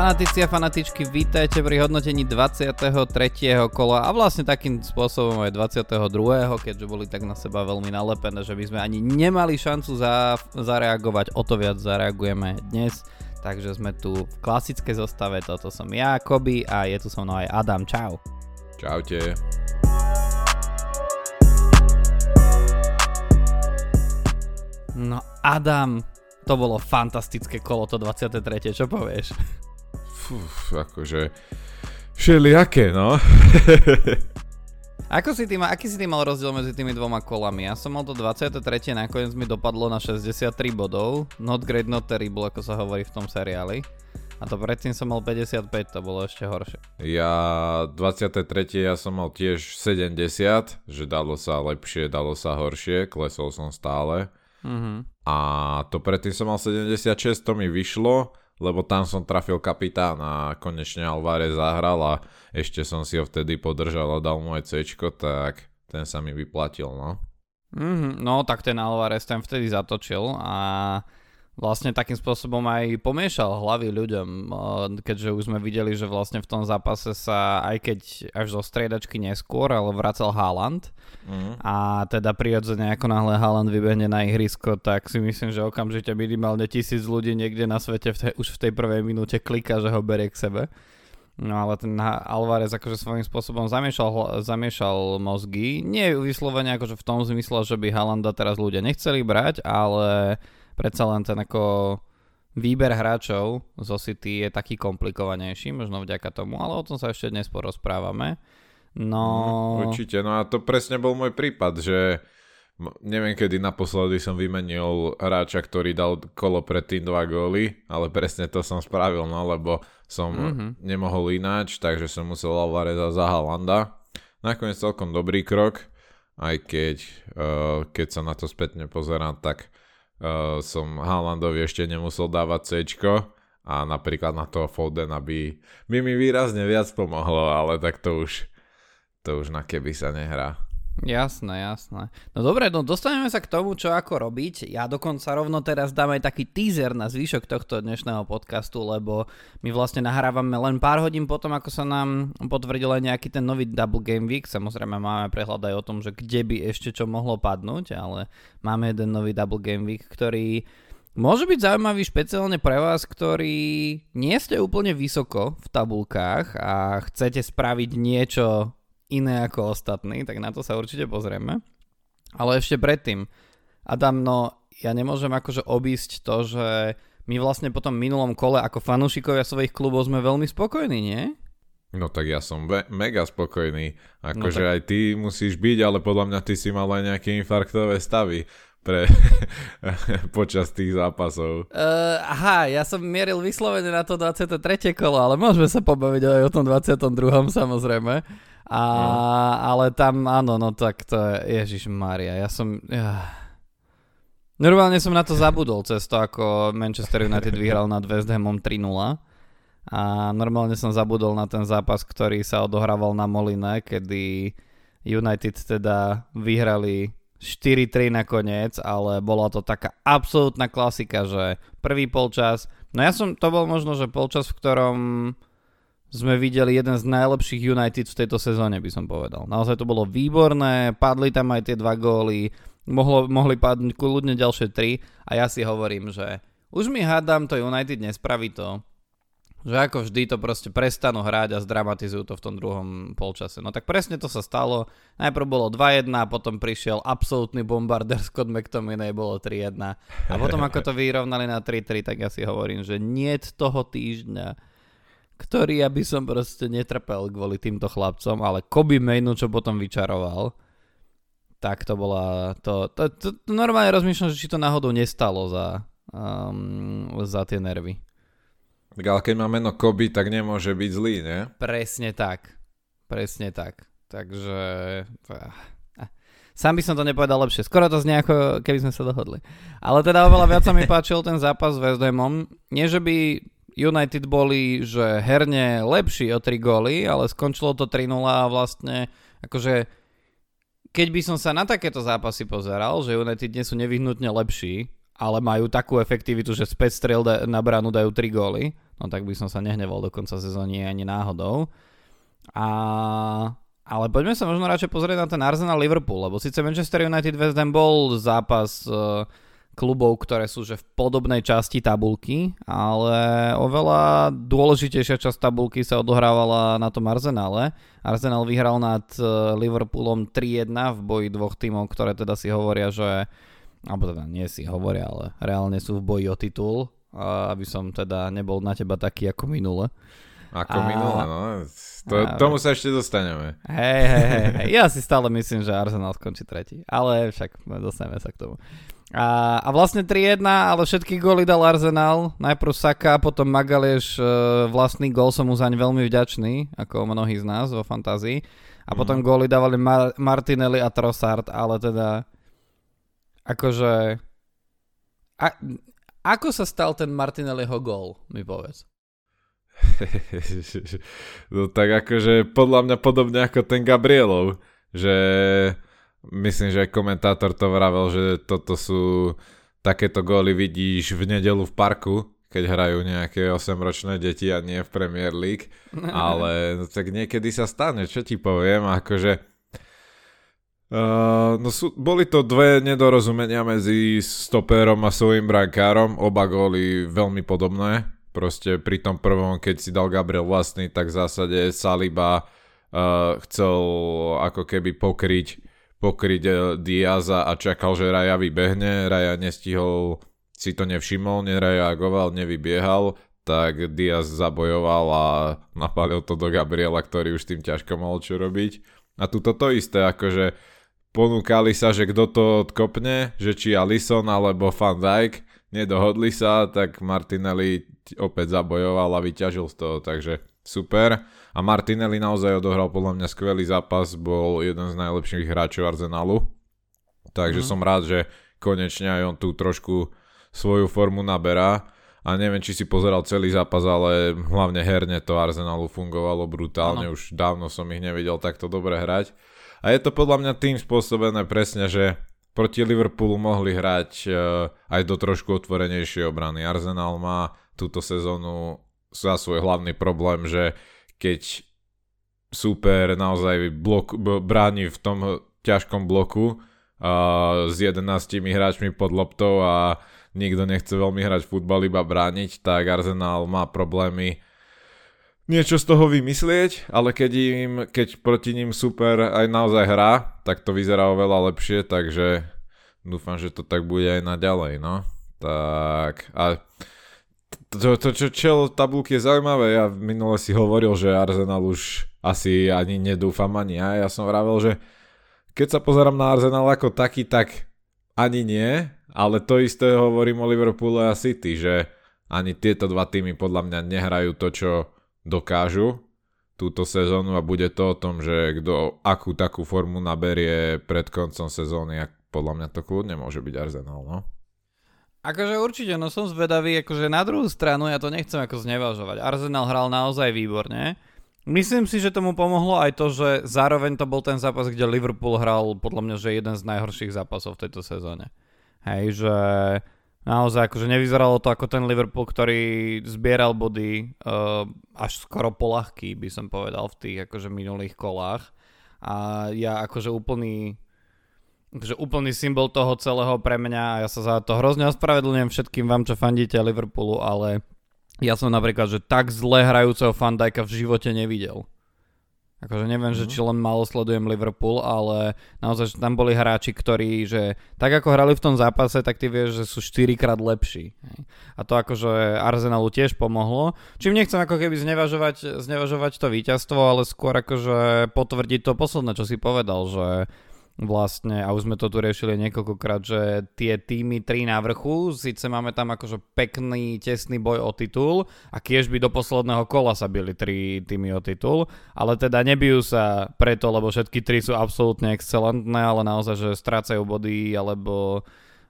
Fanatici a fanatičky, vítajte pri hodnotení 23. kola a vlastne takým spôsobom aj 22. keďže boli tak na seba veľmi nalepené, že by sme ani nemali šancu za, zareagovať, o to viac zareagujeme dnes. Takže sme tu v klasickej zostave, toto som ja, Koby a je tu so mnou aj Adam, čau. Čaute. No Adam, to bolo fantastické kolo to 23. Čo povieš? Fú, akože všelijaké, no. Ako si tým, aký si tým mal rozdiel medzi tými dvoma kolami? Ja som mal to 23. nakoniec mi dopadlo na 63 bodov. Not great, not terrible, ako sa hovorí v tom seriáli. A to predtým som mal 55, to bolo ešte horšie. Ja 23. ja som mal tiež 70, že dalo sa lepšie, dalo sa horšie, klesol som stále. Mm-hmm. A to predtým som mal 76, to mi vyšlo lebo tam som trafil kapitán a konečne Alvarez zahral a ešte som si ho vtedy podržal a dal moje C, tak ten sa mi vyplatil, no. Mm, no, tak ten Alvarez ten vtedy zatočil a vlastne takým spôsobom aj pomiešal hlavy ľuďom, keďže už sme videli, že vlastne v tom zápase sa, aj keď až zo striedačky neskôr, ale vracal Haaland mm. a teda prirodzene ako náhle Haaland vybehne na ihrisko, tak si myslím, že okamžite minimálne tisíc ľudí niekde na svete v te, už v tej prvej minúte klika, že ho berie k sebe. No ale ten Alvarez akože svojím spôsobom zamiešal, zamiešal mozgy. Nie vyslovene akože v tom zmysle, že by Halanda teraz ľudia nechceli brať, ale predsa len ten ako výber hráčov zo City je taký komplikovanejší, možno vďaka tomu, ale o tom sa ešte dnes porozprávame. No... Mm, určite, no a to presne bol môj prípad, že neviem kedy naposledy som vymenil hráča, ktorý dal kolo predtým dva góly, ale presne to som spravil, no lebo som mm-hmm. nemohol ináč, takže som musel Alvareza za Halanda. Nakoniec celkom dobrý krok, aj keď, uh, keď sa na to spätne pozerám, tak uh, som Haalandovi ešte nemusel dávať C a napríklad na toho Fodena by, by mi výrazne viac pomohlo, ale tak to už, to už na keby sa nehrá. Jasné, jasné. No dobre, no dostaneme sa k tomu, čo ako robiť. Ja dokonca rovno teraz dám aj taký teaser na zvyšok tohto dnešného podcastu, lebo my vlastne nahrávame len pár hodín potom, ako sa nám potvrdil aj nejaký ten nový Double Game Week. Samozrejme máme prehľad aj o tom, že kde by ešte čo mohlo padnúť, ale máme jeden nový Double Game Week, ktorý môže byť zaujímavý špeciálne pre vás, ktorí nie ste úplne vysoko v tabulkách a chcete spraviť niečo iné ako ostatní, tak na to sa určite pozrieme. Ale ešte predtým, Adam, no ja nemôžem akože obísť to, že my vlastne po tom minulom kole ako fanúšikovia svojich klubov sme veľmi spokojní, nie? No tak ja som be- mega spokojný. Akože no tak... aj ty musíš byť, ale podľa mňa ty si mal aj nejaké infarktové stavy pre počas tých zápasov. Uh, aha, ja som mieril vyslovene na to 23. kolo, ale môžeme sa pobaviť aj o tom 22. samozrejme. A, no. Ale tam, áno, no tak to je, Ježiš Maria, ja som... Ja. Normálne som na to zabudol cez to, ako Manchester United vyhral nad West Hamom 3-0. A normálne som zabudol na ten zápas, ktorý sa odohrával na Moline, kedy United teda vyhrali 4-3 nakoniec, ale bola to taká absolútna klasika, že prvý polčas, no ja som, to bol možno, že polčas, v ktorom sme videli jeden z najlepších United v tejto sezóne, by som povedal. Naozaj to bolo výborné, padli tam aj tie dva góly, mohlo, mohli padnúť kľudne ďalšie tri a ja si hovorím, že už mi hádam, to United nespraví to, že ako vždy to proste prestanú hrať a zdramatizujú to v tom druhom polčase. No tak presne to sa stalo. Najprv bolo 2-1 a potom prišiel absolútny bombarder Scott McTominay, bolo 3-1. A potom ako to vyrovnali na 3-3, tak ja si hovorím, že nie toho týždňa ktorý ja by som proste netrpel kvôli týmto chlapcom, ale Kobe Mainu, čo potom vyčaroval, tak to bola, to, to, to, to normálne rozmýšľam, že či to náhodou nestalo za, um, za tie nervy. Tak ale keď má meno Kobe, tak nemôže byť zlý, ne? Presne tak. Presne tak. Takže... Eh, sám by som to nepovedal lepšie. Skoro to znie ako keby sme sa dohodli. Ale teda oveľa viac sa mi páčil ten zápas s West Hamom. Nie, že by United boli, že herne lepší o 3 góly, ale skončilo to 3-0 a vlastne akože keď by som sa na takéto zápasy pozeral, že United nie sú nevyhnutne lepší, ale majú takú efektivitu, že späť strel na bránu dajú 3 góly, no tak by som sa nehneval do konca sezóny ani náhodou. A, ale poďme sa možno radšej pozrieť na ten Arsenal Liverpool, lebo síce Manchester United West Ham bol zápas uh, klubov, ktoré sú že v podobnej časti tabulky, ale oveľa dôležitejšia časť tabulky sa odohrávala na tom Arsenále. Arsenal vyhral nad e, Liverpoolom 3-1 v boji dvoch tímov, ktoré teda si hovoria, že alebo teda nie si hovoria, ale reálne sú v boji o titul, aby som teda nebol na teba taký ako minule. Ako a... minule, no. To, a... Tomu sa ešte dostaneme. Hej, hej, hej, hej. Ja si stále myslím, že Arsenal skončí tretí, ale však dostaneme sa k tomu. A, a vlastne 3-1, ale všetky góly dal Arsenal. Najprv Saka, potom Magalieš, e, vlastný gól som mu zaň veľmi vďačný, ako mnohí z nás vo fantázii. A mm. potom góly dávali Mar- Martinelli a Trossard, ale teda akože... A, ako sa stal ten Martinelliho gól, mi povedz. no tak akože podľa mňa podobne ako ten Gabrielov, že Myslím, že aj komentátor to vravel, že toto sú takéto góly vidíš v nedelu v parku, keď hrajú nejaké 8-ročné deti a nie v Premier League. Ale no, tak niekedy sa stane, čo ti poviem, akože Uh, no sú, boli to dve nedorozumenia medzi stoperom a svojim brankárom, oba góly veľmi podobné. Proste pri tom prvom, keď si dal Gabriel vlastný, tak v zásade Saliba uh, chcel ako keby pokryť pokryť eh, Diaza a čakal, že Raja vybehne. Raja nestihol, si to nevšimol, nereagoval, nevybiehal, tak Diaz zabojoval a napálil to do Gabriela, ktorý už tým ťažko mohol čo robiť. A tu to isté, akože ponúkali sa, že kto to odkopne, že či Alison alebo Van Dijk, nedohodli sa, tak Martinelli opäť zabojoval a vyťažil z toho, takže super. A Martinelli naozaj odohral podľa mňa skvelý zápas, bol jeden z najlepších hráčov Arsenalu. Takže mm. som rád, že konečne aj on tu trošku svoju formu naberá. A neviem, či si pozeral celý zápas, ale hlavne herne to Arsenalu fungovalo brutálne. Ano. Už dávno som ich nevidel takto dobre hrať. A je to podľa mňa tým spôsobené presne, že proti Liverpoolu mohli hrať uh, aj do trošku otvorenejšej obrany. Arsenal má túto sezónu za svoj hlavný problém, že keď super naozaj blok, bráni v tom ťažkom bloku uh, s 11 hráčmi pod loptou a nikto nechce veľmi hrať futbal, iba brániť, tak Arsenal má problémy niečo z toho vymyslieť, ale keď, im, keď proti ním super aj naozaj hrá, tak to vyzerá oveľa lepšie, takže dúfam, že to tak bude aj naďalej, no. Tak a to, to čo čel tabulky je zaujímavé. Ja minule si hovoril, že Arsenal už asi ani nedúfam ani ja. Ja som vravel, že keď sa pozerám na Arsenal ako taký, tak ani nie, ale to isté hovorím o Liverpoole a City, že ani tieto dva týmy podľa mňa nehrajú to, čo dokážu túto sezónu a bude to o tom, že kto akú takú formu naberie pred koncom sezóny a podľa mňa to kľudne môže byť Arsenal, no. Akože určite, no som zvedavý, akože na druhú stranu ja to nechcem ako znevažovať. Arsenal hral naozaj výborne. Myslím si, že tomu pomohlo aj to, že zároveň to bol ten zápas, kde Liverpool hral podľa mňa, že jeden z najhorších zápasov v tejto sezóne. Hej, že naozaj akože nevyzeralo to ako ten Liverpool, ktorý zbieral body uh, až skoro polahký, by som povedal, v tých akože minulých kolách. A ja akože úplný Takže úplný symbol toho celého pre mňa a ja sa za to hrozne ospravedlňujem všetkým vám, čo fandíte Liverpoolu, ale ja som napríklad, že tak zle hrajúceho fandajka v živote nevidel. Akože neviem, mm-hmm. že mhm. či len málo sledujem Liverpool, ale naozaj, že tam boli hráči, ktorí, že tak ako hrali v tom zápase, tak ty vieš, že sú 4 krát lepší. A to akože Arsenalu tiež pomohlo. Čím nechcem ako keby znevažovať, znevažovať to víťazstvo, ale skôr akože potvrdiť to posledné, čo si povedal, že vlastne, a už sme to tu riešili niekoľkokrát, že tie týmy tri na vrchu, síce máme tam akože pekný, tesný boj o titul a kiež by do posledného kola sa byli tri týmy o titul, ale teda nebijú sa preto, lebo všetky tri sú absolútne excelentné, ale naozaj, že strácajú body alebo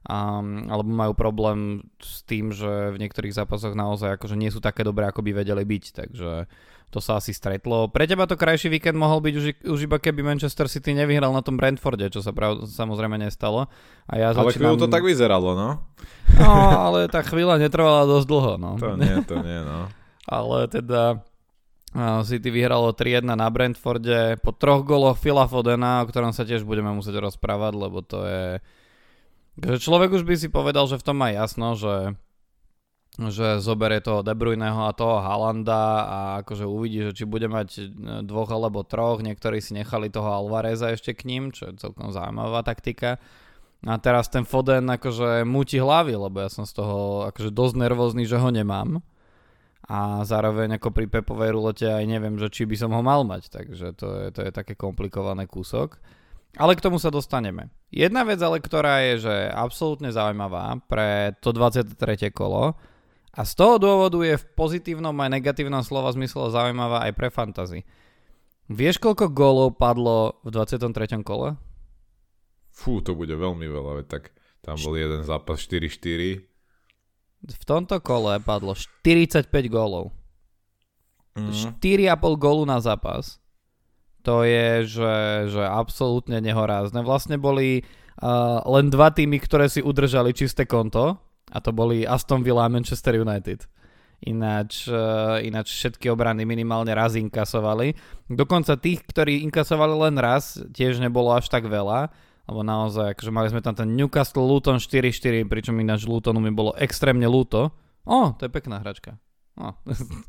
um, alebo majú problém s tým, že v niektorých zápasoch naozaj akože nie sú také dobré, ako by vedeli byť, takže to sa asi stretlo. Pre teba to krajší víkend mohol byť už, už iba keby Manchester City nevyhral na tom Brentforde, čo sa prav, samozrejme nestalo. A ja ale začínam... chvíľu to tak vyzeralo, no. No, ale tá chvíľa netrvala dosť dlho, no. To nie, to nie, no. ale teda City vyhralo 3-1 na Brentforde po troch goloch Phila Fodena, o ktorom sa tiež budeme musieť rozprávať, lebo to je... Človek už by si povedal, že v tom má jasno, že že zoberie toho De Bruyneho a toho Halanda a akože uvidí, že či bude mať e, dvoch alebo troch, niektorí si nechali toho Alvareza ešte k ním, čo je celkom zaujímavá taktika. A teraz ten Foden akože múti hlavy, lebo ja som z toho akože dosť nervózny, že ho nemám a zároveň ako pri Pepovej rulete aj neviem, že či by som ho mal mať, takže to je, to je také komplikované kúsok. Ale k tomu sa dostaneme. Jedna vec ale, ktorá je že absolútne zaujímavá pre to 23. kolo a z toho dôvodu je v pozitívnom aj negatívnom slova zmysle zaujímavá aj pre fantasy. Vieš, koľko gólov padlo v 23. kole? Fú, to bude veľmi veľa, tak tam bol jeden zápas 4-4, v tomto kole padlo 45 gólov. Mm. 4,5 gólu na zápas. To je, že, že absolútne nehorázne. Vlastne boli uh, len dva týmy, ktoré si udržali čisté konto a to boli Aston Villa a Manchester United. Ináč, uh, ináč všetky obrany minimálne raz inkasovali. Dokonca tých, ktorí inkasovali len raz, tiež nebolo až tak veľa lebo naozaj, akože mali sme tam ten Newcastle Luton 4-4, pričom ináč Lutonu mi bolo extrémne ľúto. O, to je pekná hračka. No.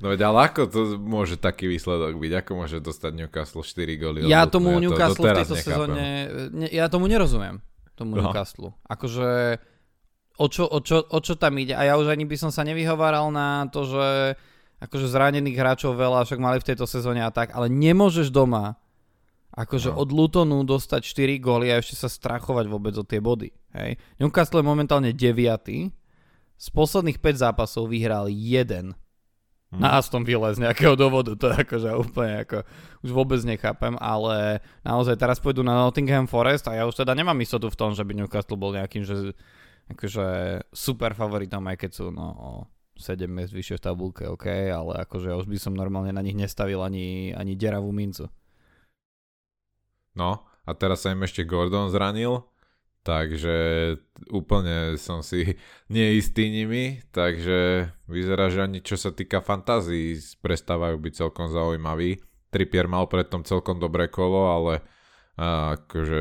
no veď ale ako to môže taký výsledok byť? Ako môže dostať Newcastle 4 góly? Ja tomu ja Newcastle to, v tejto sezóne, ne, ja tomu nerozumiem, tomu no. Newcastle. Akože o čo, o, čo, o čo tam ide? A ja už ani by som sa nevyhováral na to, že akože zranených hráčov veľa, však mali v tejto sezóne a tak, ale nemôžeš doma Akože no. od Lutonu dostať 4 góly a ešte sa strachovať vôbec o tie body. Hej. Newcastle je momentálne 9. Z posledných 5 zápasov vyhral 1. Na Aston Villa z nejakého dôvodu, to je akože úplne ako, už vôbec nechápem, ale naozaj teraz pôjdu na Nottingham Forest a ja už teda nemám istotu v tom, že by Newcastle bol nejakým, že akože super favoritom, aj keď sú no, o 7 miest vyššie v tabulke, OK, ale akože už by som normálne na nich nestavil ani, ani deravú mincu. No, a teraz sa im ešte Gordon zranil, takže úplne som si neistý nimi, takže vyzerá, že ani čo sa týka fantázii prestávajú byť celkom zaujímaví. Trippier mal predtom celkom dobré kolo, ale akože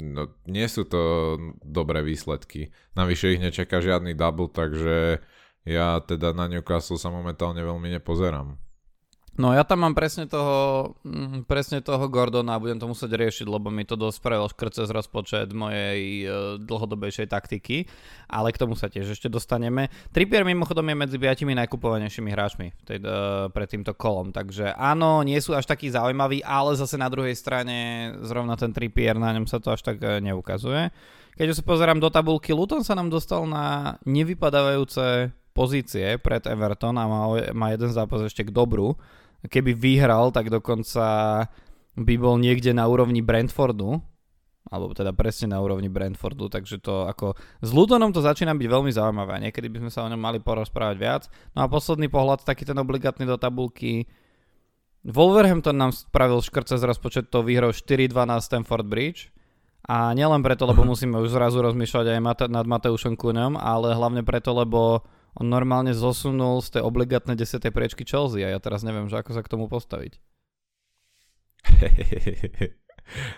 no, nie sú to dobré výsledky. Navyše ich nečaká žiadny double, takže ja teda na Newcastle sa momentálne veľmi nepozerám. No ja tam mám presne toho, mm, presne toho Gordona a budem to musieť riešiť, lebo mi to dosť spravil škrt cez rozpočet mojej uh, dlhodobejšej taktiky, ale k tomu sa tiež ešte dostaneme. Trippier mimochodom je medzi piatimi najkupovanejšími hráčmi tej, uh, pred týmto kolom, takže áno, nie sú až takí zaujímaví, ale zase na druhej strane zrovna ten Trippier, na ňom sa to až tak uh, neukazuje. Keď sa pozerám do tabulky, Luton sa nám dostal na nevypadávajúce pozície pred Everton a má, má jeden zápas ešte k dobru keby vyhral, tak dokonca by bol niekde na úrovni Brentfordu, alebo teda presne na úrovni Brentfordu, takže to ako s Lutonom to začína byť veľmi zaujímavé, niekedy by sme sa o ňom mali porozprávať viac. No a posledný pohľad, taký ten obligátny do tabulky, Wolverhampton nám spravil škrt cez rozpočet to výhrou 4-2 na Stamford Bridge. A nielen preto, lebo musíme už zrazu rozmýšľať aj nad Mateušom Kuňom, ale hlavne preto, lebo on normálne zosunul z tej obligátnej 10. priečky Chelsea a ja teraz neviem, že ako sa k tomu postaviť.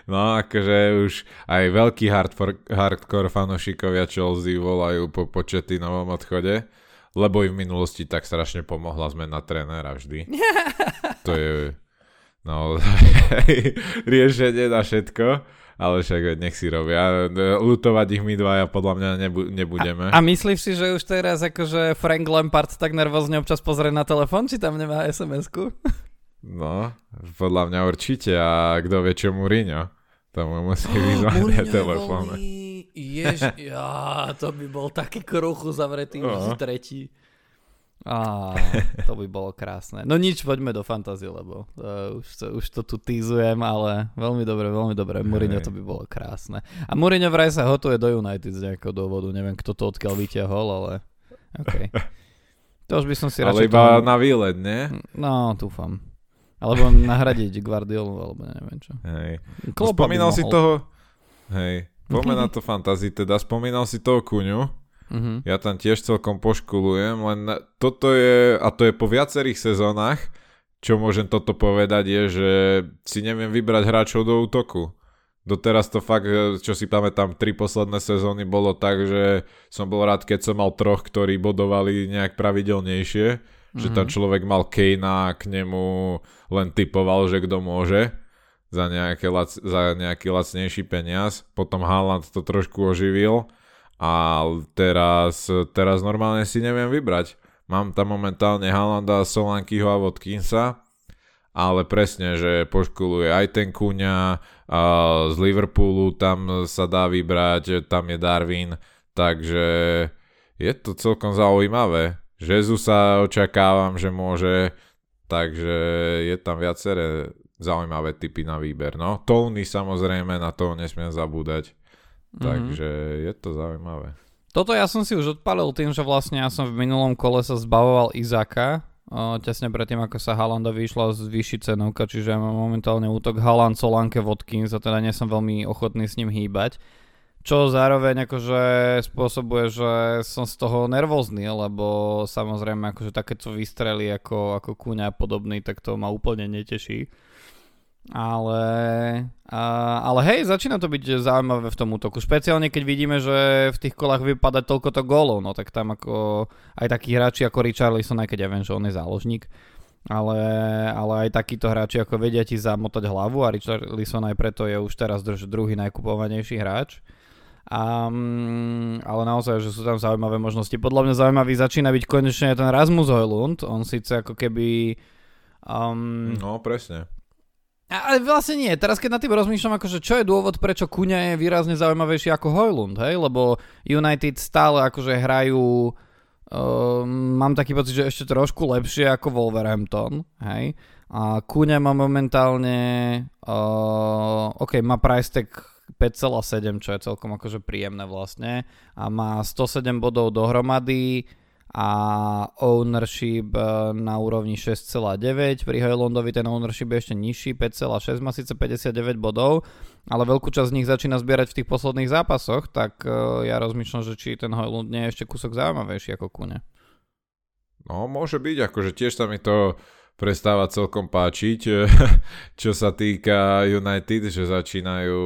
No akože už aj veľkí hardcore, hardcore fanošikovia Chelsea volajú po počety novom odchode, lebo i v minulosti tak strašne pomohla zmena trénera vždy. to je no, riešenie na všetko ale však nech si robia. Lutovať ich my dvaja podľa mňa nebu- nebudeme. A, a myslíš si, že už teraz akože Frank Lampard tak nervózne občas pozrie na telefon, či tam nemá SMS-ku? No, podľa mňa určite. A kto vie, čo Mourinho? Tomu musí vyzvať na telefón. Jež, ja, to by bol taký kruchu zavretý no. tretí. Á, to by bolo krásne. No nič, poďme do fantázie, lebo uh, už, to, už to tu týzujem, ale veľmi dobre, veľmi dobre. Mourinho to by bolo krásne. A Mourinho vraj sa hotuje do United z nejakého dôvodu. Neviem, kto to odkiaľ vyťahol, ale OK. To už by som si radšej... Ale iba tomu... na výlet, nie? No, dúfam. Alebo nahradiť Guardiolu, alebo neviem čo. Hej. Klopa Spomínal si toho... Hej, poďme na to fantázii, teda spomínal si toho Kuňu Uh-huh. Ja tam tiež celkom poškulujem, len toto je, a to je po viacerých sezónach, čo môžem toto povedať, je, že si neviem vybrať hráčov do útoku. Doteraz to fakt, čo si pamätám, tri posledné sezóny bolo tak, že som bol rád, keď som mal troch, ktorí bodovali nejak pravidelnejšie, mm-hmm. že tam mhm. človek mal Kejna a k nemu len typoval, že kto môže za, nejaké lac, za nejaký lacnejší peniaz. Potom Haaland to trošku oživil a teraz, teraz normálne si neviem vybrať. Mám tam momentálne Haalanda, Solankyho a Watkinsa ale presne, že poškuluje aj ten Kuňa, z Liverpoolu tam sa dá vybrať, tam je Darwin, takže je to celkom zaujímavé. sa očakávam, že môže, takže je tam viaceré zaujímavé typy na výber. No, Tony samozrejme, na to nesmiem zabúdať. Mm-hmm. Takže je to zaujímavé. Toto ja som si už odpalil tým, že vlastne ja som v minulom kole sa zbavoval Izaka, o, tesne predtým, ako sa Halanda vyšla z vyšší cenovka, čiže ja mám momentálne útok Haland, Solanke, Watkins a teda nie som veľmi ochotný s ním hýbať. Čo zároveň akože spôsobuje, že som z toho nervózny, lebo samozrejme akože také, co vystreli ako, ako kúňa podobný, tak to ma úplne neteší. Ale, a, ale hej, začína to byť zaujímavé v tom útoku. Špeciálne keď vidíme, že v tých kolách vypadá toľko to gólov, no tak tam ako aj takí hráči ako Richarlison, aj keď ja viem, že on je záložník, ale, ale aj takíto hráči ako vedia ti zamotať hlavu a Richarlison aj preto je už teraz druhý najkupovanejší hráč. Um, ale naozaj, že sú tam zaujímavé možnosti. Podľa mňa zaujímavý začína byť konečne ten Rasmus Hojlund. On síce ako keby... Um, no, presne ale vlastne nie. Teraz keď na tým rozmýšľam, akože čo je dôvod, prečo Kuňa je výrazne zaujímavejší ako Hojlund, hej? Lebo United stále akože hrajú uh, mám taký pocit, že ešte trošku lepšie ako Wolverhampton, hej? A Kuňa má momentálne uh, OK, má price tag 5,7, čo je celkom akože príjemné vlastne a má 107 bodov dohromady a ownership e, na úrovni 6,9. Pri Hojlundovi ten ownership je ešte nižší, 5,6, má síce 59 bodov, ale veľkú časť z nich začína zbierať v tých posledných zápasoch, tak uh, ja rozmýšľam, že či ten Hojlund nie je ešte kúsok zaujímavejší ako Kune. No, môže byť, akože tiež sa mi to prestáva celkom páčiť, čo sa týka United, že začínajú,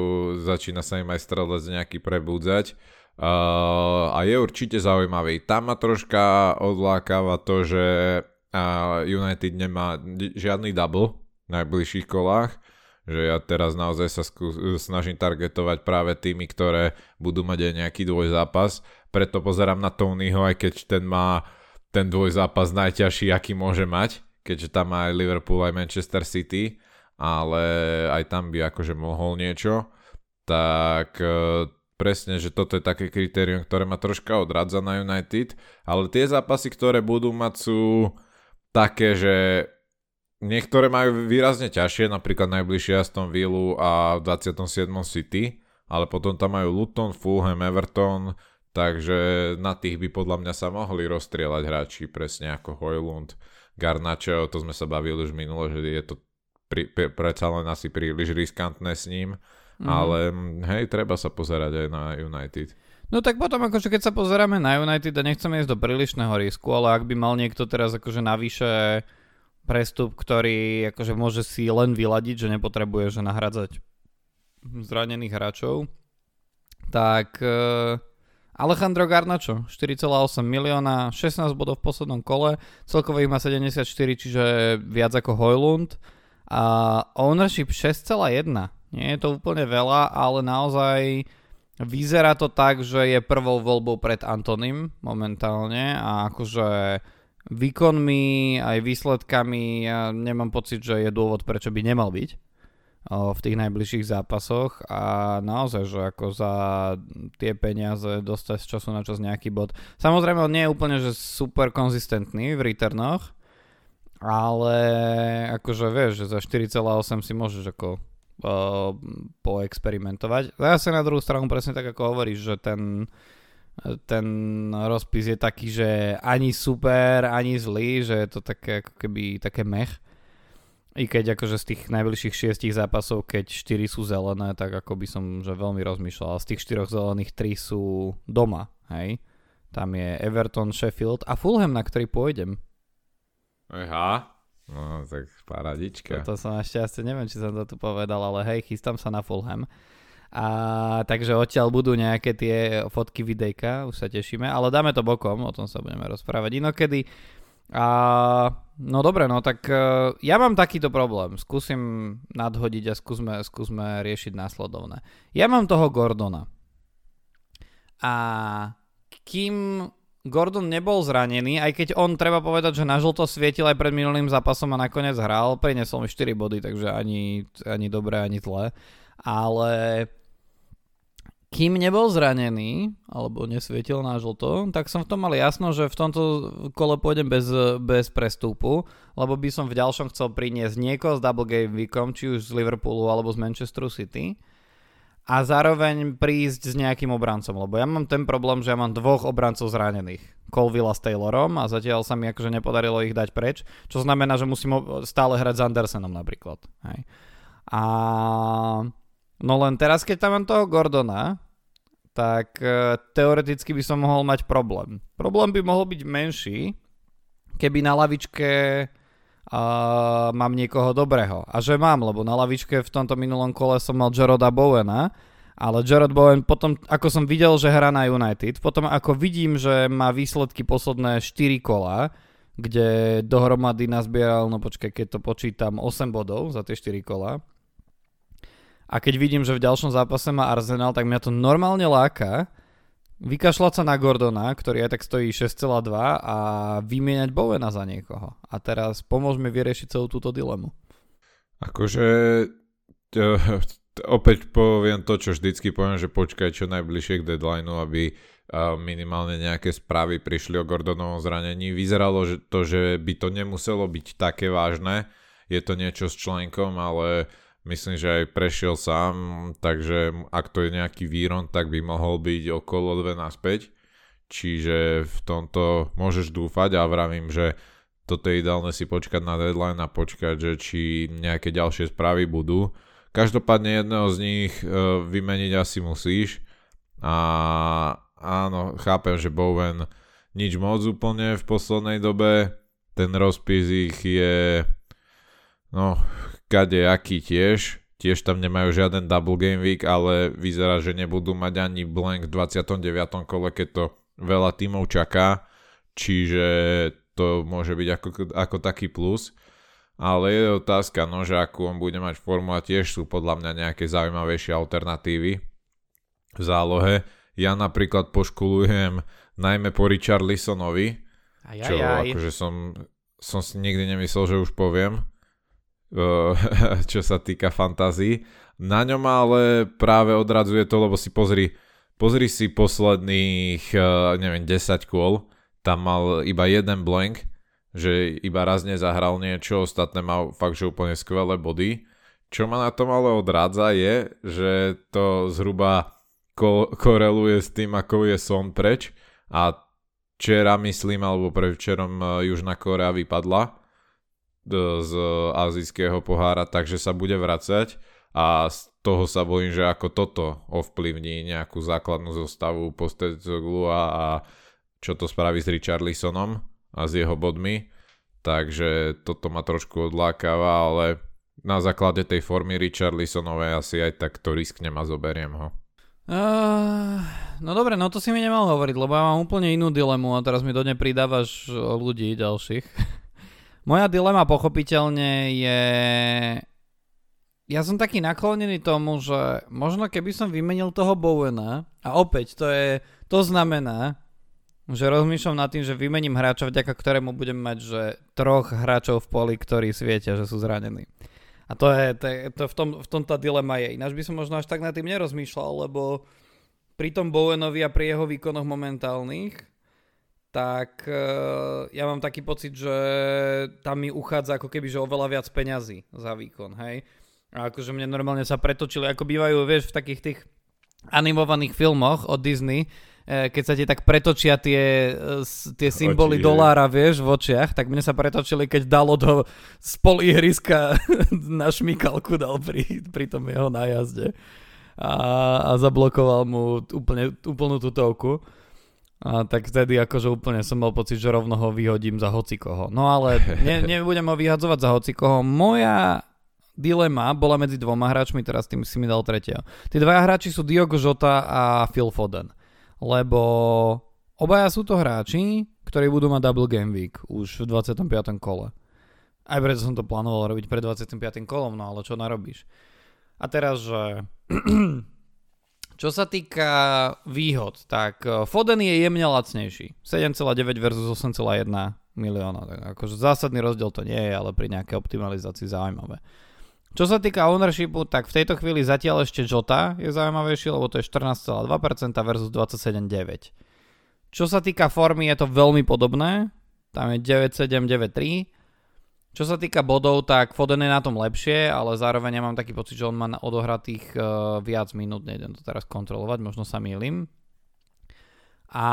začína sa im aj strelec nejaký prebudzať. Uh, a je určite zaujímavý. Tam ma troška odlákava to, že uh, United nemá žiadny double v najbližších kolách, že ja teraz naozaj sa skú, snažím targetovať práve tými, ktoré budú mať aj nejaký dvojzápas. Preto pozerám na Tonyho, aj keď ten má ten dvojzápas najťažší, aký môže mať, keďže tam má aj Liverpool, aj Manchester City, ale aj tam by akože mohol niečo. Tak presne, že toto je také kritérium, ktoré ma troška odradza na United, ale tie zápasy, ktoré budú mať sú také, že niektoré majú výrazne ťažšie, napríklad najbližšie Aston Villa a v 27. City, ale potom tam majú Luton, Fulham, Everton, takže na tých by podľa mňa sa mohli rozstrieľať hráči, presne ako Hojlund, Garnacho, to sme sa bavili už minule, že je to pri, pre, predsa len asi príliš riskantné s ním, Mm. Ale hej, treba sa pozerať aj na United. No tak potom akože keď sa pozeráme na United a nechceme ísť do prílišného risku, ale ak by mal niekto teraz akože navyše prestup, ktorý akože môže si len vyladiť, že nepotrebuje že nahradzať zranených hráčov, tak uh, Alejandro Garnacho 4,8 milióna, 16 bodov v poslednom kole, celkovo ich má 74, čiže viac ako Hojlund a ownership 6,1 nie je to úplne veľa, ale naozaj vyzerá to tak, že je prvou voľbou pred Antonim momentálne a akože výkonmi aj výsledkami ja nemám pocit, že je dôvod, prečo by nemal byť v tých najbližších zápasoch a naozaj, že ako za tie peniaze dostať z času na čas nejaký bod. Samozrejme, on nie je úplne že super konzistentný v returnoch, ale akože vieš, že za 4,8 si môžeš ako uh, poexperimentovať. Zase na druhú stranu presne tak ako hovoríš, že ten, ten rozpis je taký, že ani super, ani zlý, že je to také ako keby také mech. I keď akože z tých najbližších šiestich zápasov, keď 4 sú zelené, tak ako by som že veľmi rozmýšľal. Z tých štyroch zelených 3 sú doma, hej. tam je Everton, Sheffield a Fulham, na ktorý pôjdem. Aha, no tak paradička. To, som asi neviem, či som to tu povedal, ale hej, chystám sa na Fulham. A takže odtiaľ budú nejaké tie fotky, videjka, už sa tešíme, ale dáme to bokom, o tom sa budeme rozprávať inokedy. A, no dobre, no tak uh, ja mám takýto problém. Skúsim nadhodiť a skúsme, skúsme riešiť následovné. Ja mám toho Gordona. A kým Gordon nebol zranený, aj keď on treba povedať, že na žlto svietil aj pred minulým zápasom a nakoniec hral, prinesol mi 4 body, takže ani, ani dobré, ani zlé. Ale kým nebol zranený, alebo nesvietil na žlto, tak som v tom mal jasno, že v tomto kole pôjdem bez, bez prestupu, lebo by som v ďalšom chcel priniesť niekoho s double game weekom, či už z Liverpoolu alebo z Manchesteru City a zároveň prísť s nejakým obrancom, lebo ja mám ten problém, že ja mám dvoch obrancov zranených. Colvilla s Taylorom a zatiaľ sa mi akože nepodarilo ich dať preč, čo znamená, že musím stále hrať s Andersenom napríklad. Hej. A No len teraz, keď tam mám toho Gordona, tak uh, teoreticky by som mohol mať problém. Problém by mohol byť menší, keby na lavičke uh, mám niekoho dobrého. A že mám, lebo na lavičke v tomto minulom kole som mal Jaroda Bowena, ale Jarod Bowen potom, ako som videl, že hrá na United, potom ako vidím, že má výsledky posledné 4 kola, kde dohromady nazbieral, no počkaj, keď to počítam, 8 bodov za tie 4 kola, a keď vidím, že v ďalšom zápase má Arsenal, tak mňa to normálne láka vykašľať sa na Gordona, ktorý aj tak stojí 6,2 a vymieňať Bowena za niekoho. A teraz pomôžme vyriešiť celú túto dilemu. Akože opäť poviem to, čo vždycky poviem, že počkaj čo najbližšie k deadlineu, aby minimálne nejaké správy prišli o Gordonovom zranení. Vyzeralo to, že by to nemuselo byť také vážne. Je to niečo s členkom, ale Myslím, že aj prešiel sám, takže ak to je nejaký výron, tak by mohol byť okolo 2 naspäť. Čiže v tomto môžeš dúfať a vravím, že toto je ideálne si počkať na deadline a počkať, že či nejaké ďalšie správy budú. Každopádne jedného z nich e, vymeniť asi musíš. A áno, chápem, že Bowen nič moc úplne v poslednej dobe. Ten rozpis ich je no, aký tiež. Tiež tam nemajú žiaden double game week, ale vyzerá, že nebudú mať ani blank v 29. kole, keď to veľa tímov čaká. Čiže to môže byť ako, ako taký plus. Ale je otázka, no, že akú on bude mať formu a tiež sú podľa mňa nejaké zaujímavejšie alternatívy v zálohe. Ja napríklad poškulujem najmä po Richarlisonovi, čo akože som, som si nikdy nemyslel, že už poviem čo sa týka fantázii. Na ňom ale práve odradzuje to, lebo si pozri, pozri si posledných, neviem, 10 kôl, tam mal iba jeden blank, že iba raz nezahral niečo, ostatné mal fakt, že úplne skvelé body. Čo ma na tom ale odrádza je, že to zhruba ko- koreluje s tým, ako je som preč a včera myslím, alebo pre včerom Južná Korea vypadla z azijského pohára, takže sa bude vracať a z toho sa bojím, že ako toto ovplyvní nejakú základnú zostavu Postecoglu a, a čo to spraví s Richarlisonom a s jeho bodmi. Takže toto ma trošku odlákava, ale na základe tej formy Richarlisonovej asi aj tak to risknem a zoberiem ho. Uh, no dobre, no to si mi nemal hovoriť, lebo ja mám úplne inú dilemu a teraz mi do nej pridávaš ľudí ďalších. Moja dilema pochopiteľne je... Ja som taký naklonený tomu, že možno keby som vymenil toho Bowena a opäť to je, to znamená, že rozmýšľam nad tým, že vymením hráča, vďaka ktorému budem mať, že troch hráčov v poli, ktorí svietia, že sú zranení. A to je, to, je, to v, tom, v tom tá dilema je. Ináč by som možno až tak nad tým nerozmýšľal, lebo pri tom Bowenovi a pri jeho výkonoch momentálnych tak uh, ja mám taký pocit, že tam mi uchádza ako keby, že oveľa viac peňazí za výkon, hej. A akože mne normálne sa pretočili, ako bývajú, vieš, v takých tých animovaných filmoch od Disney, eh, keď sa ti tak pretočia tie, eh, tie symboly Oči, dolára, vieš, v očiach, tak mne sa pretočili, keď dalo do spoliehriska na šmikalku dal pri, pri tom jeho nájazde a, a zablokoval mu úplne, úplnú tutovku. A tak vtedy akože úplne som mal pocit, že rovno ho vyhodím za hocikoho. No ale ne, nebudem ho vyhadzovať za hocikoho. Moja dilema bola medzi dvoma hráčmi, teraz tým si mi dal tretieho. Tí dvaja hráči sú Diogo Jota a Phil Foden. Lebo obaja sú to hráči, ktorí budú mať double game week už v 25. kole. Aj preto som to plánoval robiť pred 25. kolom, no ale čo narobíš? A teraz, že Čo sa týka výhod, tak eh, Foden je jemne lacnejší. 7,9 versus 8,1 milióna. Tak akože zásadný rozdiel to nie je, ale pri nejakej optimalizácii zaujímavé. Čo sa týka ownershipu, tak v tejto chvíli zatiaľ ešte Jota je zaujímavejší, lebo to je 14,2% versus 27,9%. Čo sa týka formy, je to veľmi podobné. Tam je 9,7, 9,3. Čo sa týka bodov, tak Foden je na tom lepšie, ale zároveň ja mám taký pocit, že on má odohratých uh, viac minút, nejdem to teraz kontrolovať, možno sa mýlim. A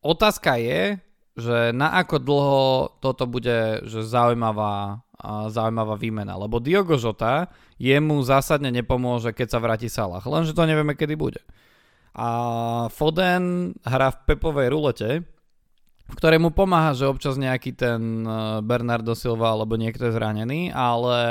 otázka je, že na ako dlho toto bude že zaujímavá, uh, zaujímavá výmena, lebo Diogo Jota jemu zásadne nepomôže, keď sa vráti Salah, lenže to nevieme, kedy bude. A Foden hrá v pepovej rulete, v ktorej mu pomáha, že občas nejaký ten eh, Bernardo Silva alebo niekto je zranený, ale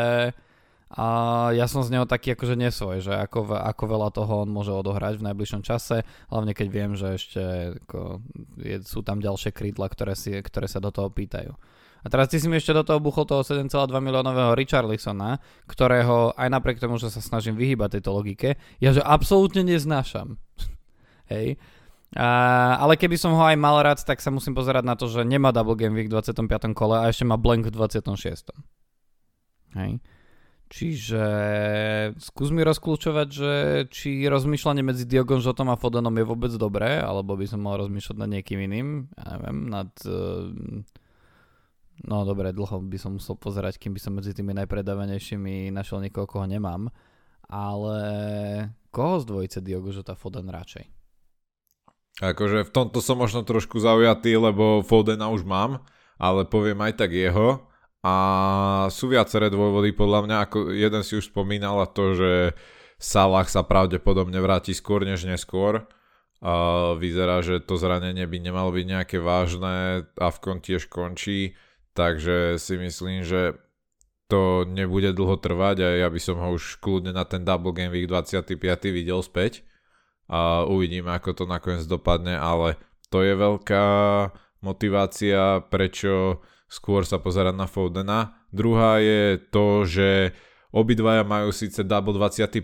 a ja som z neho taký akože nesvoj, že ako, ako veľa toho on môže odohrať v najbližšom čase, hlavne keď viem, že ešte ako, je, sú tam ďalšie krídla, ktoré, si, ktoré sa do toho pýtajú. A teraz ty si mi ešte do toho buchol toho 7,2 miliónového Richarlisona, ktorého aj napriek tomu, že sa snažím vyhýbať tejto logike, ja že absolútne neznášam. Hej. Uh, ale keby som ho aj mal rád, tak sa musím pozerať na to, že nemá Double Game Week v 25. kole a ešte má Blank v 26. Hej. Čiže skús mi rozklúčovať, že či rozmýšľanie medzi Diogom Žotom a Fodenom je vôbec dobré, alebo by som mal rozmýšľať nad niekým iným. Ja neviem, nad... Uh, no dobre, dlho by som musel pozerať, kým by som medzi tými najpredávanejšími našiel niekoho, koho nemám. Ale koho z dvojice Diogo Žota Foden radšej? Akože v tomto som možno trošku zaujatý, lebo Fodena už mám, ale poviem aj tak jeho. A sú viaceré dôvody podľa mňa, ako jeden si už spomínal a to, že Salah sa pravdepodobne vráti skôr než neskôr. A vyzerá, že to zranenie by nemalo byť nejaké vážne a v tiež končí, takže si myslím, že to nebude dlho trvať a ja by som ho už kľudne na ten Double Game Week 25. videl späť a uvidíme, ako to nakoniec dopadne, ale to je veľká motivácia, prečo skôr sa pozerať na Fodena. Druhá je to, že obidvaja majú síce double 25,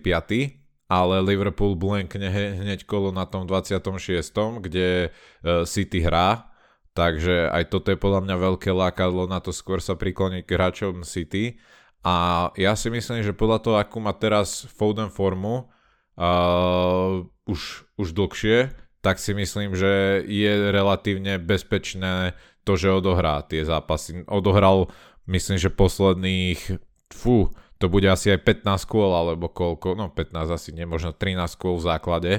ale Liverpool blankne hneď kolo na tom 26, kde e, City hrá, takže aj toto je podľa mňa veľké lákadlo na to skôr sa prikloniť k hráčom City. A ja si myslím, že podľa toho, akú má teraz Foden formu, uh, už, už dlhšie, tak si myslím, že je relatívne bezpečné to, že odohrá tie zápasy. Odohral, myslím, že posledných, fú, to bude asi aj 15 kôl, alebo koľko, no 15 asi nie, možno 13 kôl v základe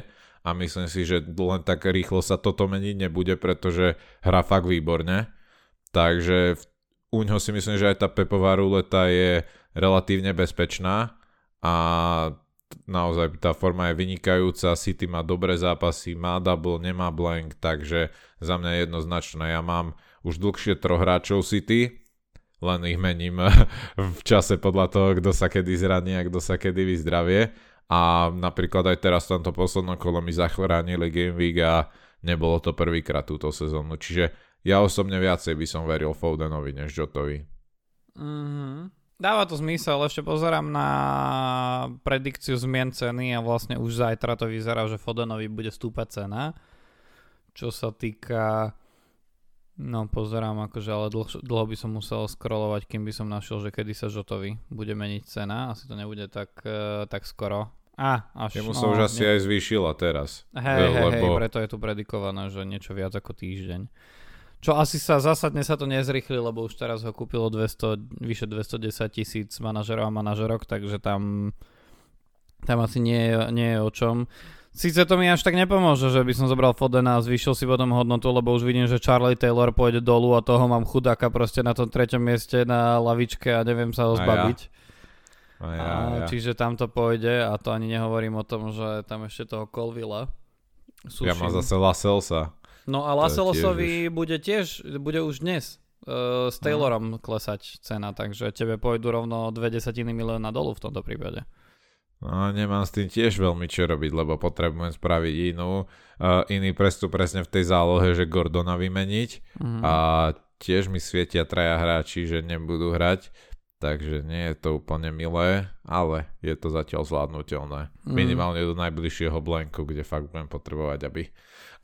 a myslím si, že len tak rýchlo sa toto meniť nebude, pretože hrá fakt výborne. Takže u ňoho si myslím, že aj tá pepová ruleta je relatívne bezpečná a naozaj tá forma je vynikajúca, City má dobré zápasy, má double, nemá blank, takže za mňa jednoznačné. Ja mám už dlhšie troch hráčov City, len ich mením v čase podľa toho, kto sa kedy zraní a kto sa kedy vyzdravie. A napríklad aj teraz v tomto poslednom kolo mi zachránili Game Week a nebolo to prvýkrát túto sezónu. Čiže ja osobne viacej by som veril Fodenovi než Jotovi. Mm-hmm. Dáva to zmysel, ešte pozerám na predikciu zmien ceny a vlastne už zajtra to vyzerá, že Fodenovi bude stúpať cena. Čo sa týka... No pozerám akože, ale dlho, dlho by som musel scrollovať, kým by som našiel, že kedy sa Žotovi bude meniť cena. Asi to nebude tak, uh, tak skoro. A, až, Jemu sa no, už asi ne... aj zvýšila teraz. Hej, hej, lebo... hej, preto je tu predikované, že niečo viac ako týždeň. Čo asi sa zásadne sa to nezrychli, lebo už teraz ho kúpilo 200, vyše 210 tisíc manažerov a manažerok, takže tam, tam asi nie, nie je o čom. Sice to mi až tak nepomôže, že by som zobral Fodena a zvýšil si potom hodnotu, lebo už vidím, že Charlie Taylor pôjde dolu a toho mám chudáka proste na tom treťom mieste na lavičke a neviem sa ho zbaviť. A ja. A ja, ja. Čiže tam to pôjde a to ani nehovorím o tom, že tam ešte toho Colvilla. Ja mám zase Laselsa. No a Laselosovi tiež... bude tiež, bude už dnes uh, s Taylorom no. klesať cena, takže tebe pôjdu rovno dve desatiny milióna dolu v tomto prípade. No, nemám s tým tiež veľmi čo robiť, lebo potrebujem spraviť inú, uh, iný prestup presne v tej zálohe, že Gordona vymeniť mm. a tiež mi svietia traja hráči, že nebudú hrať, takže nie je to úplne milé, ale je to zatiaľ zvládnutelné. Mm. Minimálne do najbližšieho blanku, kde fakt budem potrebovať, aby,